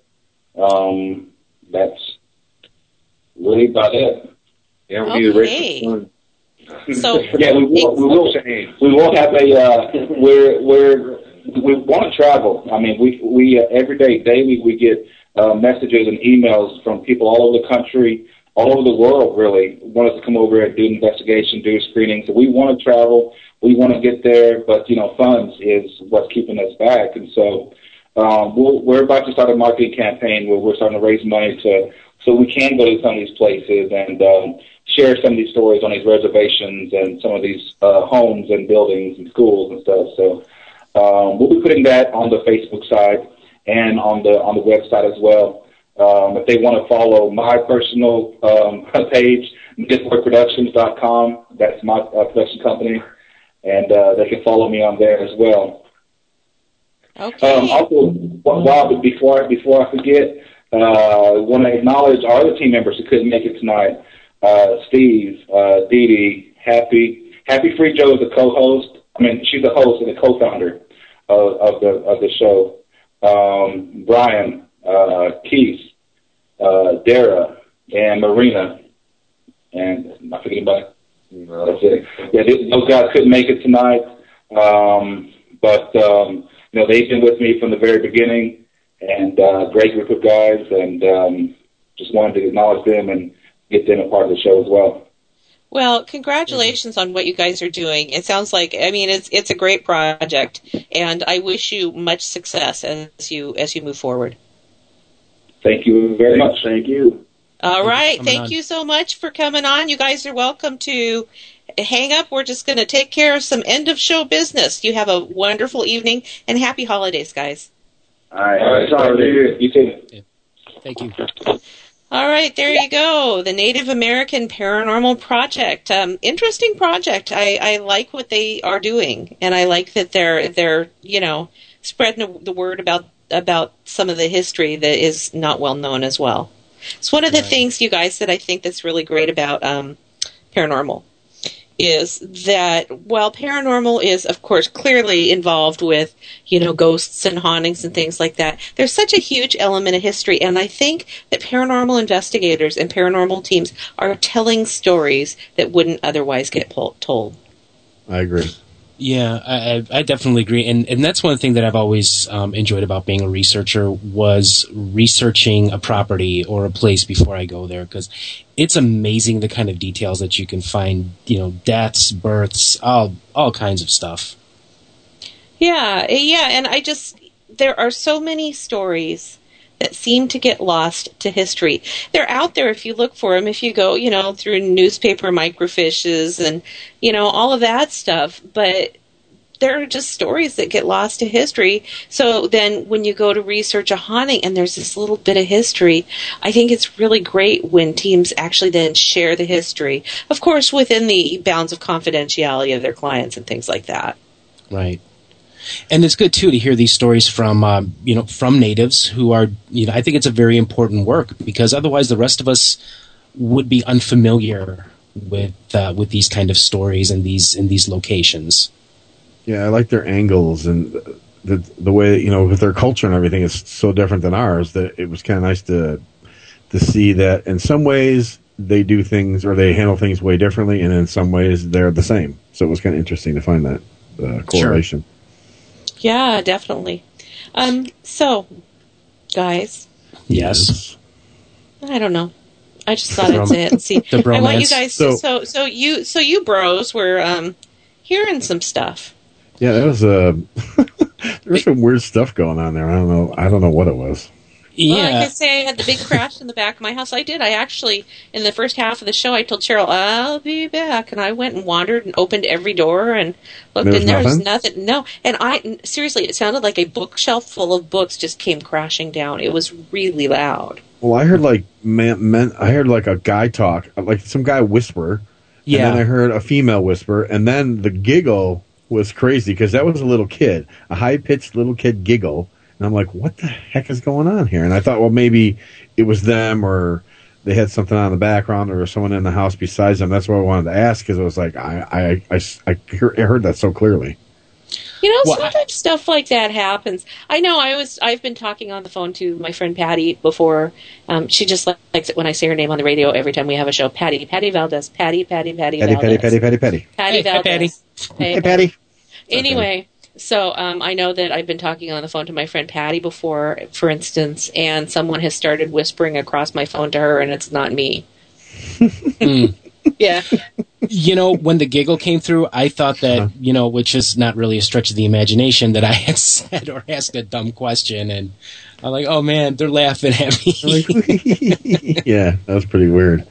Um, that's really about it. Yeah, we need to raise some Okay. So yeah, we will. We will. We will have a. Uh, we're we're we want to travel. I mean, we we uh, every day, daily, we get uh, messages and emails from people all over the country, all over the world. Really, want us to come over and do an investigation, do a screening. So we want to travel. We want to get there, but you know, funds is what's keeping us back. And so um, we'll, we're about to start a marketing campaign where we're starting to raise money to so we can go to some of these places and um, share some of these stories on these reservations and some of these uh, homes and buildings and schools and stuff. So um, we'll be putting that on the Facebook side and on the on the website as well. Um, if they want to follow my personal um, page, MidwayProductions.com, that's my uh, production company, and uh, they can follow me on there as well. Okay. Um, also, while before before I forget, uh, want to acknowledge our other team members who couldn't make it tonight. Uh, Steve, uh, Dee Dee, Happy, Happy Free Joe is a co-host. I mean, she's a host and a co-founder of, of the of the show. Um, Brian, uh, Keith, uh, Dara, and Marina, and I forget anybody. That's it. Yeah, they, those guys couldn't make it tonight, um, but um, you know they've been with me from the very beginning, and uh, great group of guys, and um, just wanted to acknowledge them and get them a part of the show as well. Well, mm-hmm. congratulations on what you guys are doing. It sounds like I mean it's it's a great project, and I wish you much success as you as you move forward. Thank you very much. Thank you. All right, thank on. you so much for coming on. You guys are welcome to hang up. We're just going to take care of some end of show business. You have a wonderful evening and happy holidays, guys. All right. All right, Sorry. you too. Thank you. All right, there you go. The Native American Paranormal Project. Um, interesting project. I, I like what they are doing, and I like that they're they're you know spreading the, the word about about some of the history that is not well known as well. It's one of the things, you guys, that I think that's really great about um, paranormal is that while paranormal is, of course, clearly involved with, you know, ghosts and hauntings and things like that, there's such a huge element of history. And I think that paranormal investigators and paranormal teams are telling stories that wouldn't otherwise get po- told. I agree. Yeah, I, I definitely agree, and and that's one thing that I've always um, enjoyed about being a researcher was researching a property or a place before I go there because it's amazing the kind of details that you can find. You know, deaths, births, all all kinds of stuff. Yeah, yeah, and I just there are so many stories that seem to get lost to history. They're out there if you look for them. If you go, you know, through newspaper microfiches and you know all of that stuff, but there are just stories that get lost to history. So then when you go to research a haunting and there's this little bit of history, I think it's really great when teams actually then share the history. Of course, within the bounds of confidentiality of their clients and things like that. Right. And it's good too to hear these stories from um, you know from natives who are you know I think it's a very important work because otherwise the rest of us would be unfamiliar with uh, with these kind of stories and these in these locations. Yeah, I like their angles and the the way you know with their culture and everything is so different than ours that it was kind of nice to to see that in some ways they do things or they handle things way differently, and in some ways they're the same. So it was kind of interesting to find that uh, correlation. Yeah, definitely. Um, so, guys, Yes. I don't know. I just thought I'd say it see. The I want you guys So- to so so you so you bros were um hearing some stuff. Yeah, that was a. uh, there was some weird stuff going on there. I don't know. I don't know what it was. Well, like I say, I had the big crash in the back of my house. I did. I actually, in the first half of the show, I told Cheryl, I'll be back. And I went and wandered and opened every door and looked, There and there was nothing? nothing. No. And I, seriously, it sounded like a bookshelf full of books just came crashing down. It was really loud. Well, I heard like man, men. I heard like a guy talk, like some guy whisper. Yeah. And then I heard a female whisper, and then the giggle was crazy because that was a little kid, a high pitched little kid giggle, and I'm like, what the heck is going on here? And I thought, well, maybe it was them or they had something on the background or someone in the house besides them. That's what I wanted to ask because it was like I I I, I, heard, I heard that so clearly. You know, Well, I- sometimes stuff like that happens. I know. I was. I've been talking on the phone to my friend Patty before. Um, she just likes it when I say her name on the radio every time we have a show. Patty, Patty Valdez, Patty, Patty, Patty, Patty, Valdez. patty, patty, patty, patty. Patty Hey, hi, Valdez. Hey, Hey, Patty. Anyway, so um, I know that I've been talking on the phone to my friend Patty before, for instance, and someone has started whispering across my phone to her, and it's not me. Mm. Yeah. You know, when the giggle came through, I thought that, you know, which is not really a stretch of the imagination, that I had said or asked a dumb question. And I'm like, oh man, they're laughing at me. yeah, that was pretty weird.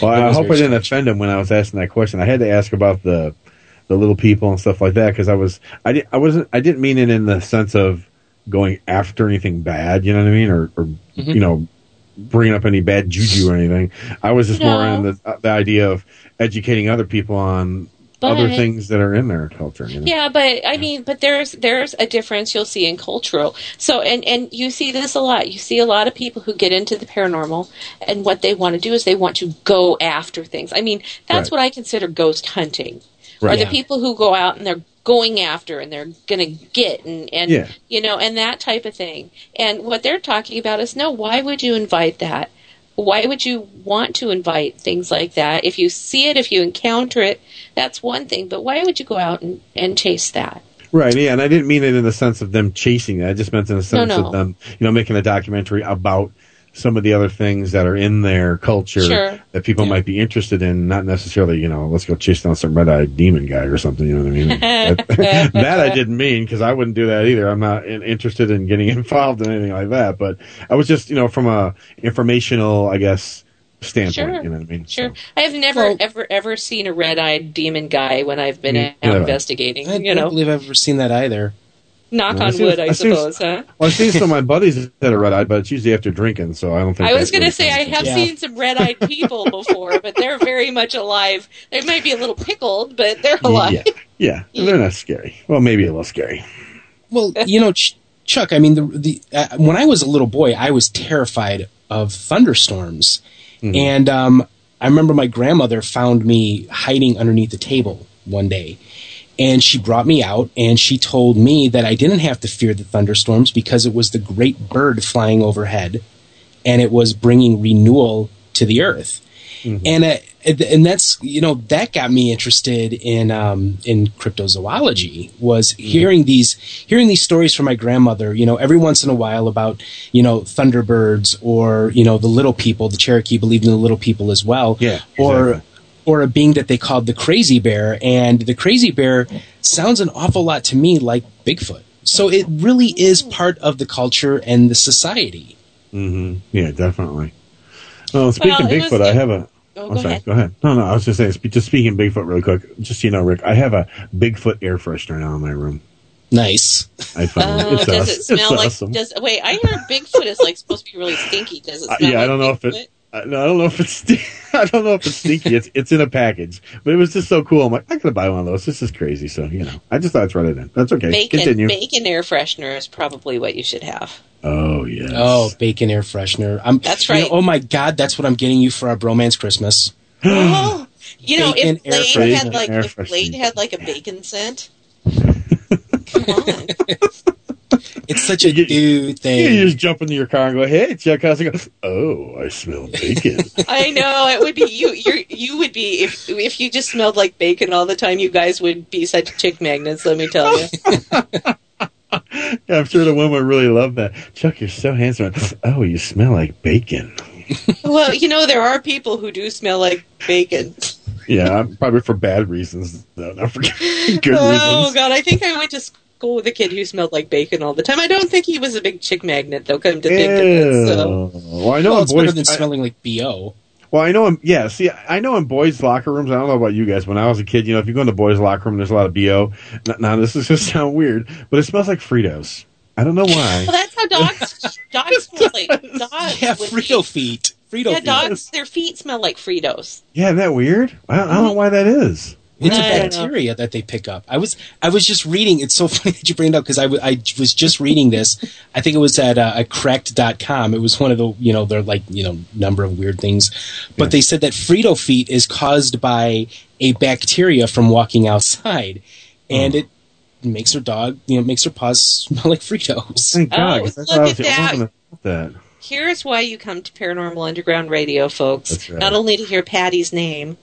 Well, I hope I didn't offend him when I was asking that question. I had to ask about the the little people and stuff like that because I was I didn't I wasn't I didn't mean it in the sense of going after anything bad. You know what I mean? Or, or Mm-hmm. you know, bringing up any bad juju or anything. I was just more No. in the the idea of educating other people on other things that are in their culture. You know? Yeah, but I mean, but there's there's a difference you'll see in cultural. So and and you see this a lot. You see a lot of people who get into the paranormal, and what they want to do is they want to go after things. I mean, that's Right. what I consider ghost hunting. Right. Are the Yeah. people who go out and they're going after and they're going to get and and Yeah. you know and that type of thing. And what they're talking about is no. Why would you invite that? Why would you want to invite things like that? If you see it, if you encounter it, that's one thing. But why would you go out and, and chase that? Right, yeah, and I didn't mean it in the sense of them chasing it. I just meant in the sense no. of them, you know, making a documentary about some of the other things that are in their culture Sure. that people might be interested in, not necessarily, you know, let's go chase down some red-eyed demon guy or something, you know what I mean? that, that I didn't mean because I wouldn't do that either. I'm not in, interested in getting involved in anything like that, but I was just, you know, from a informational, I guess, standpoint, Sure. you know what I mean? Sure. I have never, ever, ever seen a red-eyed demon guy when I've been Me out neither. investigating. I you don't know, believe I've ever seen that either. Knock Yeah, I on wood, I, I see- suppose, huh? Well, I've seen some of my buddies that are red-eyed, but it's usually after drinking, so I don't think I was going to really say I counts. have seen some red-eyed people before, but they're very much alive. They might be a little pickled, but they're alive. Yeah, yeah, they're not scary. Well, maybe a little scary. Well, you know, Ch- Chuck. I mean, the the uh, when I was a little boy, I was terrified of thunderstorms, and um, I remember my grandmother found me hiding underneath the table one day, and she brought me out and she told me that I didn't have to fear the thunderstorms because it was the great bird flying overhead, and it was bringing renewal to the earth. And uh, and that's you know that got me interested in um, in cryptozoology was hearing these hearing these stories from my grandmother you know every once in a while about you know thunderbirds or you know the little people the Cherokee believed in the little people as well. Yeah or or a being that they called the crazy bear and the crazy bear sounds an awful lot to me like Bigfoot so it really is part of the culture and the society Mm-hmm. Yeah, definitely. Well, speaking Well, it Bigfoot, was- I have a. Oh, I'm go sorry. ahead. Go ahead. No, no. I was just saying. Just speaking Bigfoot, really quick. Just so you know, Rick, I have a Bigfoot air freshener now in my room. Nice. I found Oh, it. It's does awesome. it smell it's like? awesome. Does wait? I heard Bigfoot is like supposed to be really stinky. Does it Uh, smell? yeah, I don't know Bigfoot? if it. I, no, I don't know if it's. sti- I don't know if it's stinky. It's it's in a package, but it was just so cool. I'm like, I gotta buy one of those. This is crazy. So you know, I just thought I'd try it in. That's okay. Bacon, Continue. bacon air freshener is probably what you should have. Oh yeah. Oh, bacon air freshener. I'm, That's you know, right. oh my god, that's what I'm getting you for our bromance Christmas. oh, you know, Bacon if air Blade had like if Blade had like a bacon scent, It's such a dude thing. You just jump into your car and go, "Hey, Chuck, how's it going?" Oh, I smell bacon. I know it would be you. You you would be if if you just smelled like bacon all the time. You guys would be such chick magnets. Let me tell you. Yeah, I'm sure the women would really love that. Chuck, you're so handsome. Oh, you smell like bacon. well, you know there are people who do smell like bacon. Yeah, probably for bad reasons, though, not for good oh reasons. Oh God, I think I went to school with a kid who smelled like bacon all the time. I don't think he was a big chick magnet, though. Come to think of it, so. Well, I know well, in it's better than I- smelling like bo. well, I know. In, yeah, see, I know in boys' locker rooms. I don't know about you guys. When I was a kid, you know, if you go in the boys' locker room, there's a lot of bo. N- Now, this is just sound weird, but it smells like Fritos. I don't know why. Well, that's how dogs dogs smell like dogs. Yeah, Frito be- feet. Frito Yeah, feet. dogs. Their feet smell like Fritos. yeah, isn't that weird? I don't, I don't know why that is. It's a I don't know. bacteria that they pick up. I was I was just reading. It's so funny that you bring it up because I, w- I was just reading this. I think it was at uh, at cracked.com. It was one of the you know they're like you know number of weird things, but they said that Frito feet is caused by a bacteria from walking outside, and Oh. it makes her dog you know makes her paws smell like Fritos. Thank God. Oh, 'cause I look thought I was at that. only one that thought that. Here's why you come to Paranormal Underground Radio, folks. Right. Not only to hear Patty's name,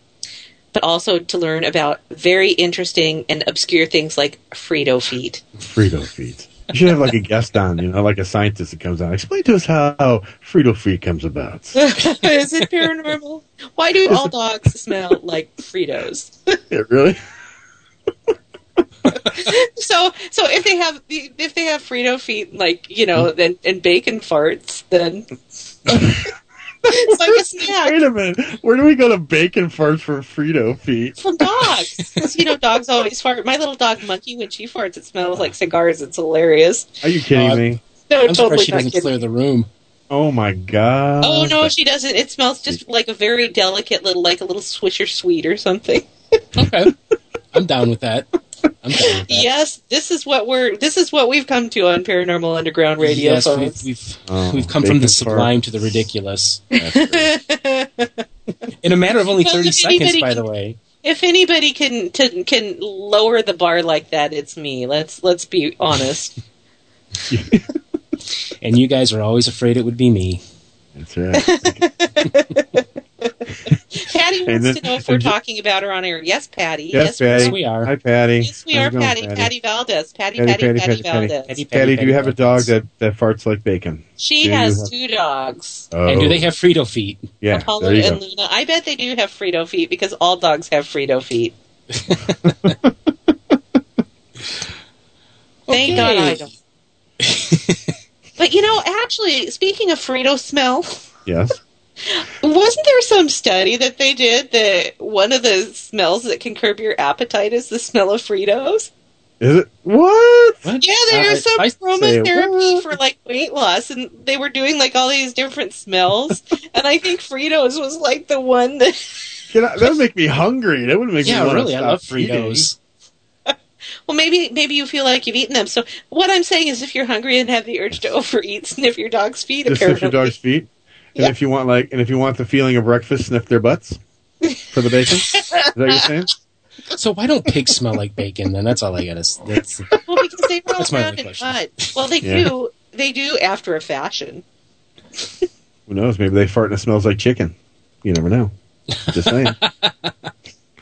but also to learn about very interesting and obscure things like Frito feet. Frito feet. You should have like a guest on, you know, like a scientist that comes on. Explain to us how Frito feet comes about. Is it paranormal? Why do all dogs smell like Fritos? Yeah, really? so, so if they have if they have Frito feet, like you know, then and bacon farts, then it's like a snack Wait a minute. Where do we go to bacon farts for Frito feet? from dogs. 'Cause, you know, dogs always fart. My little dog Monkey, when she farts, it smells like cigars. It's hilarious. Are you kidding Uh, me? No, I'm totally surprised she doesn't kidding. clear the room. Oh my god. Oh no, she doesn't. It smells just like a very delicate little, like a little Swisher sweet or something. Okay. I'm down with that. I'm that. Yes, this is what we're. This is what we've come to on Paranormal Underground Radio. yes, we've we've, Oh, we've come from the sublime to the ridiculous. In a matter of only Well, thirty if seconds, by can- the way. If anybody can to, can lower the bar like that, it's me. Let's let's be honest. And you guys are always afraid it would be me. That's right. Patty wants then- to know if we're talking about her on air. Yes, Patty. Yes, Patty. we are. Hi, Patty. Yes, we are, How's it going, Patty. Patty Valdez. Patty, Patty, Patty, Patty, Patty, Patty, Valdez. Patty, Patty, do you have a dog that, that farts like bacon? She Do has have- two dogs, Oh. And do they have Frito feet? Yeah, Apollo there you and go. Luna. I bet they do have Frito feet because all dogs have Frito feet. Thank God I don't. but you know, actually, speaking of Frito smell, Yes. Wasn't there some study that they did that one of the smells that can curb your appetite is the smell of Fritos? Is it? What? Yeah, there was some I- aromatherapy for like weight loss, and they were doing like all these different smells. and I think Fritos was like the one that. Can I, that would make me hungry. That would make Yeah, me wanna really, I stop love. Fritos. Well, maybe maybe you feel like you've eaten them. So what I'm saying is, if you're hungry and have the urge to overeat, sniff your dog's feet. Just sniff your dog's feet. And if you want like, and if you want the feeling of breakfast, sniff their butts for the bacon. Is that what you're saying? So why don't pigs smell like bacon? Then that's all I gotta. s- That's Well, because they roll That's my around only in question. mud. Well, they Yeah. do. They do after a fashion. Who knows? Maybe they fart and it smells like chicken. You never know. Just saying.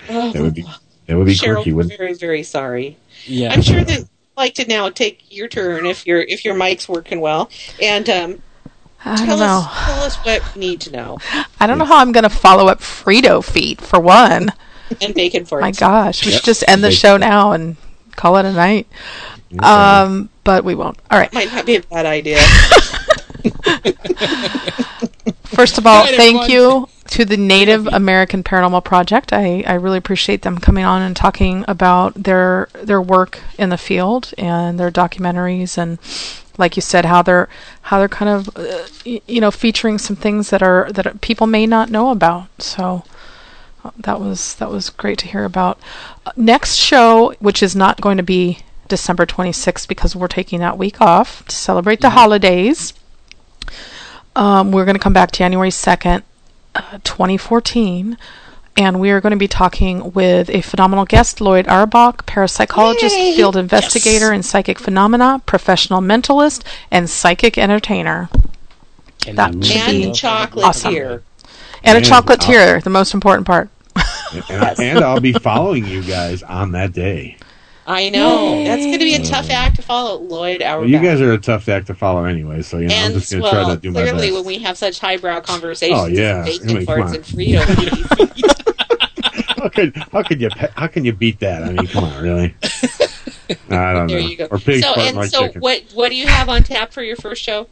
That would be that would be Cheryl, quirky, wouldn't very very sorry. yeah. I'm sure that you'd like to now take your turn if your if your mic's working well, and um, I tell don't know. us tell us what we need to know. I don't know how I'm going to follow up Frito feet for one. And bacon farts. My gosh, we Yep. should just end the show now and call it a night. Um, but we won't. All right. might not be a bad idea. First of all, night, thank everyone. you to the Native American Paranormal Project. I, I really appreciate them coming on and talking about their their work in the field and their documentaries and like you said how they're how they're kind of uh, y- you know featuring some things that are that people may not know about. So uh, that was that was great to hear about. Uh, next show, which is not going to be December 26th because we're taking that week off to celebrate the holidays. Um, we're going to come back January 2nd, uh, 2014, and we are going to be talking with a phenomenal guest, Lloyd Auerbach, parapsychologist, Yay! field investigator in psychic phenomena, professional mentalist, and psychic entertainer. Can that we should move and be chocolate awesome. here. And a And chocolatier, the most important part. And, and, and I'll be following you guys on that day. I know that's going to be a tough act to follow, Lloyd. Our Well, you guys are a tough act to follow anyway, so you know I'm and just going to well, try to do my best. clearly when we have such highbrow oh, conversations, Oh, yeah. bacon I mean, farts and Frito. how could how could you how can you beat that? I mean, come on, really? I don't there know. you go. Or pigs so and so, chicken. what what do you have on tap for your first show?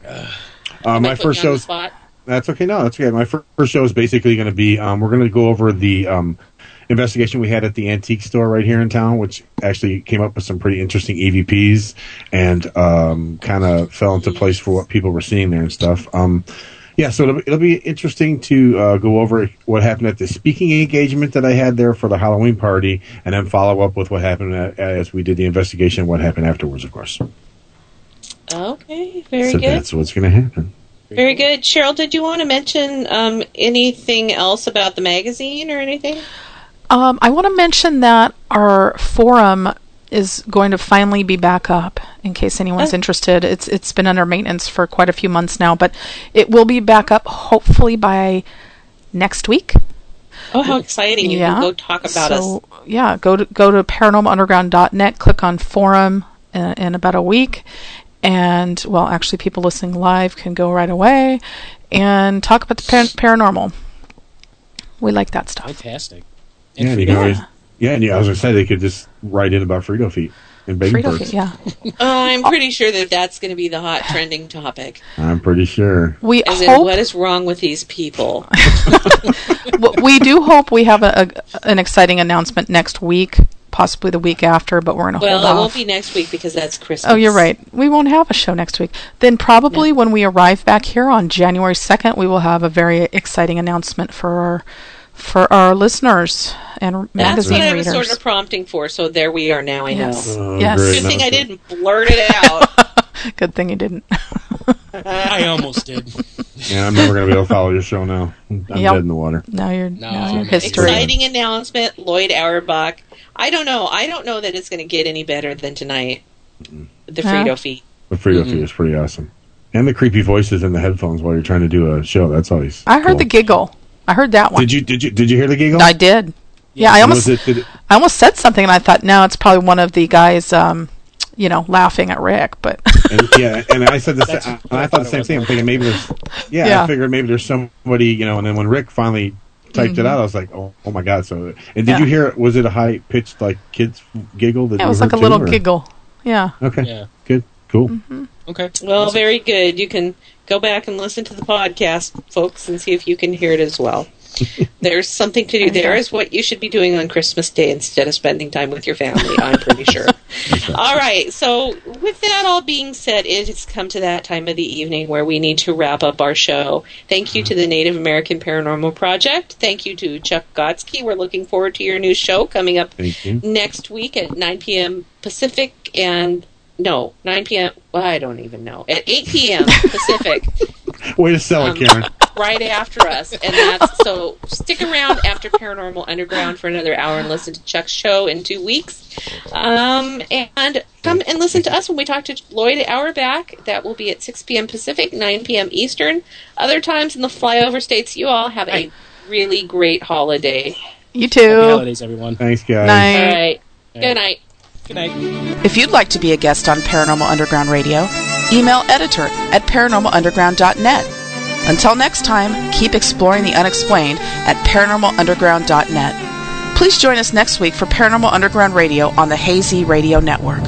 Uh, my first show. That's okay. No, that's okay. My fir- first show is basically going to be um, we're going to go over the um, investigation we had at the antique store right here in town, which actually came up with some pretty interesting EVPs and um, kind of fell into place for what people were seeing there and stuff. Um, yeah, so it'll, it'll be interesting to uh, go over what happened at the speaking engagement that I had there for the Halloween party, and then follow up with what happened uh, as we did the investigation, what happened afterwards, of course. Okay, very good. so good. that's what's going to happen. Very good. Cheryl, did you want to mention um, anything else about the magazine or anything? Um, I want to mention that our forum is going to finally be back up. In case anyone's Oh. interested, it's it's been under maintenance for quite a few months now, but it will be back up hopefully by next week. Oh, how exciting! You can go talk about us. Yeah, go to go to paranormalunderground.net, click on forum in, in about a week, and well, actually, people listening live can go right away and talk about the par- paranormal. We like that stuff. Fantastic. Yeah, and you can always, yeah, and yeah, I was going to say they could just write in about Frito feet and bacon Frito farts. feet, yeah. Oh, I'm pretty sure that that's going to be the hot trending topic. I'm pretty sure. We As in, what is wrong with these people? we do hope we have a, a an exciting announcement next week, possibly the week after, but we're in a well, hold it off. won't be next week because that's Christmas. Oh, you're right. We won't have a show next week. Then probably when we arrive back here on January 2nd, we will have a very exciting announcement for our for our listeners and That's magazine what I readers. was sort of prompting for. So there we are now. I Yes. know. Oh, Yes. Good thing I didn't blurt it out. Good thing you didn't. I almost did. Yeah, I'm never going to be able to follow your show now. I'm Yep. dead in the water. Now you're now you're history. Exciting announcement, Lloyd Auerbach. I don't know. I don't know that it's going to get any better than tonight. The Huh? Frito feed. The Frito Mm-hmm. feed is pretty awesome. And the creepy voices in the headphones while you're trying to do a show. That's always. I heard the giggle. I heard that one. Did you did you did you hear the giggle? I did. Yeah, I almost it- did it- I almost said something and I thought, no, it's probably one of the guys um, you know, laughing at Rick, but and, yeah, and I said the That's same. I I thought thought the same thing. I'm thinking maybe there's. Yeah, Yeah. I figured maybe there's somebody, you know. And then when Rick finally typed it Mhm. out, I was like, oh, oh my god! So, and did Yeah. you hear? It? Was it a high pitched like kids giggle? That it was like a too, little or- giggle. Yeah. Okay. Yeah. Good. Cool. Okay. Well, very good. You can go back and listen to the podcast, folks, and see if you can hear it as well. There's something to do oh, there, is what you should be doing on Christmas Day instead of spending time with your family, I'm pretty sure. all right, so with that all being said, it has come to that time of the evening where we need to wrap up our show. Thank you to the Native American Paranormal Project. Thank you to Chuck Gotsky. We're looking forward to your new show coming up next week at 9 p.m. Pacific and no, 9 p.m. Well, I don't even know. At 8 p.m. Pacific, Way to sell it, Um, Karen. right after us. And that's so stick around after Paranormal Underground for another hour and listen to Chuck's show in two weeks. Um, and come and listen to us when we talk to Lloyd Auerbach. That will be at 6 p.m. Pacific, 9 p.m. Eastern. Other times in the flyover states, you all have a really great holiday. You too. Happy too. holidays, everyone. Thanks, guys. Night. All right. Good night. Good night. If you'd like to be a guest on Paranormal Underground Radio, email editor at paranormalunderground.net. Until next time, keep exploring the unexplained at paranormalunderground.net. Please join us next week for Paranormal Underground Radio on the Hazy Radio Network.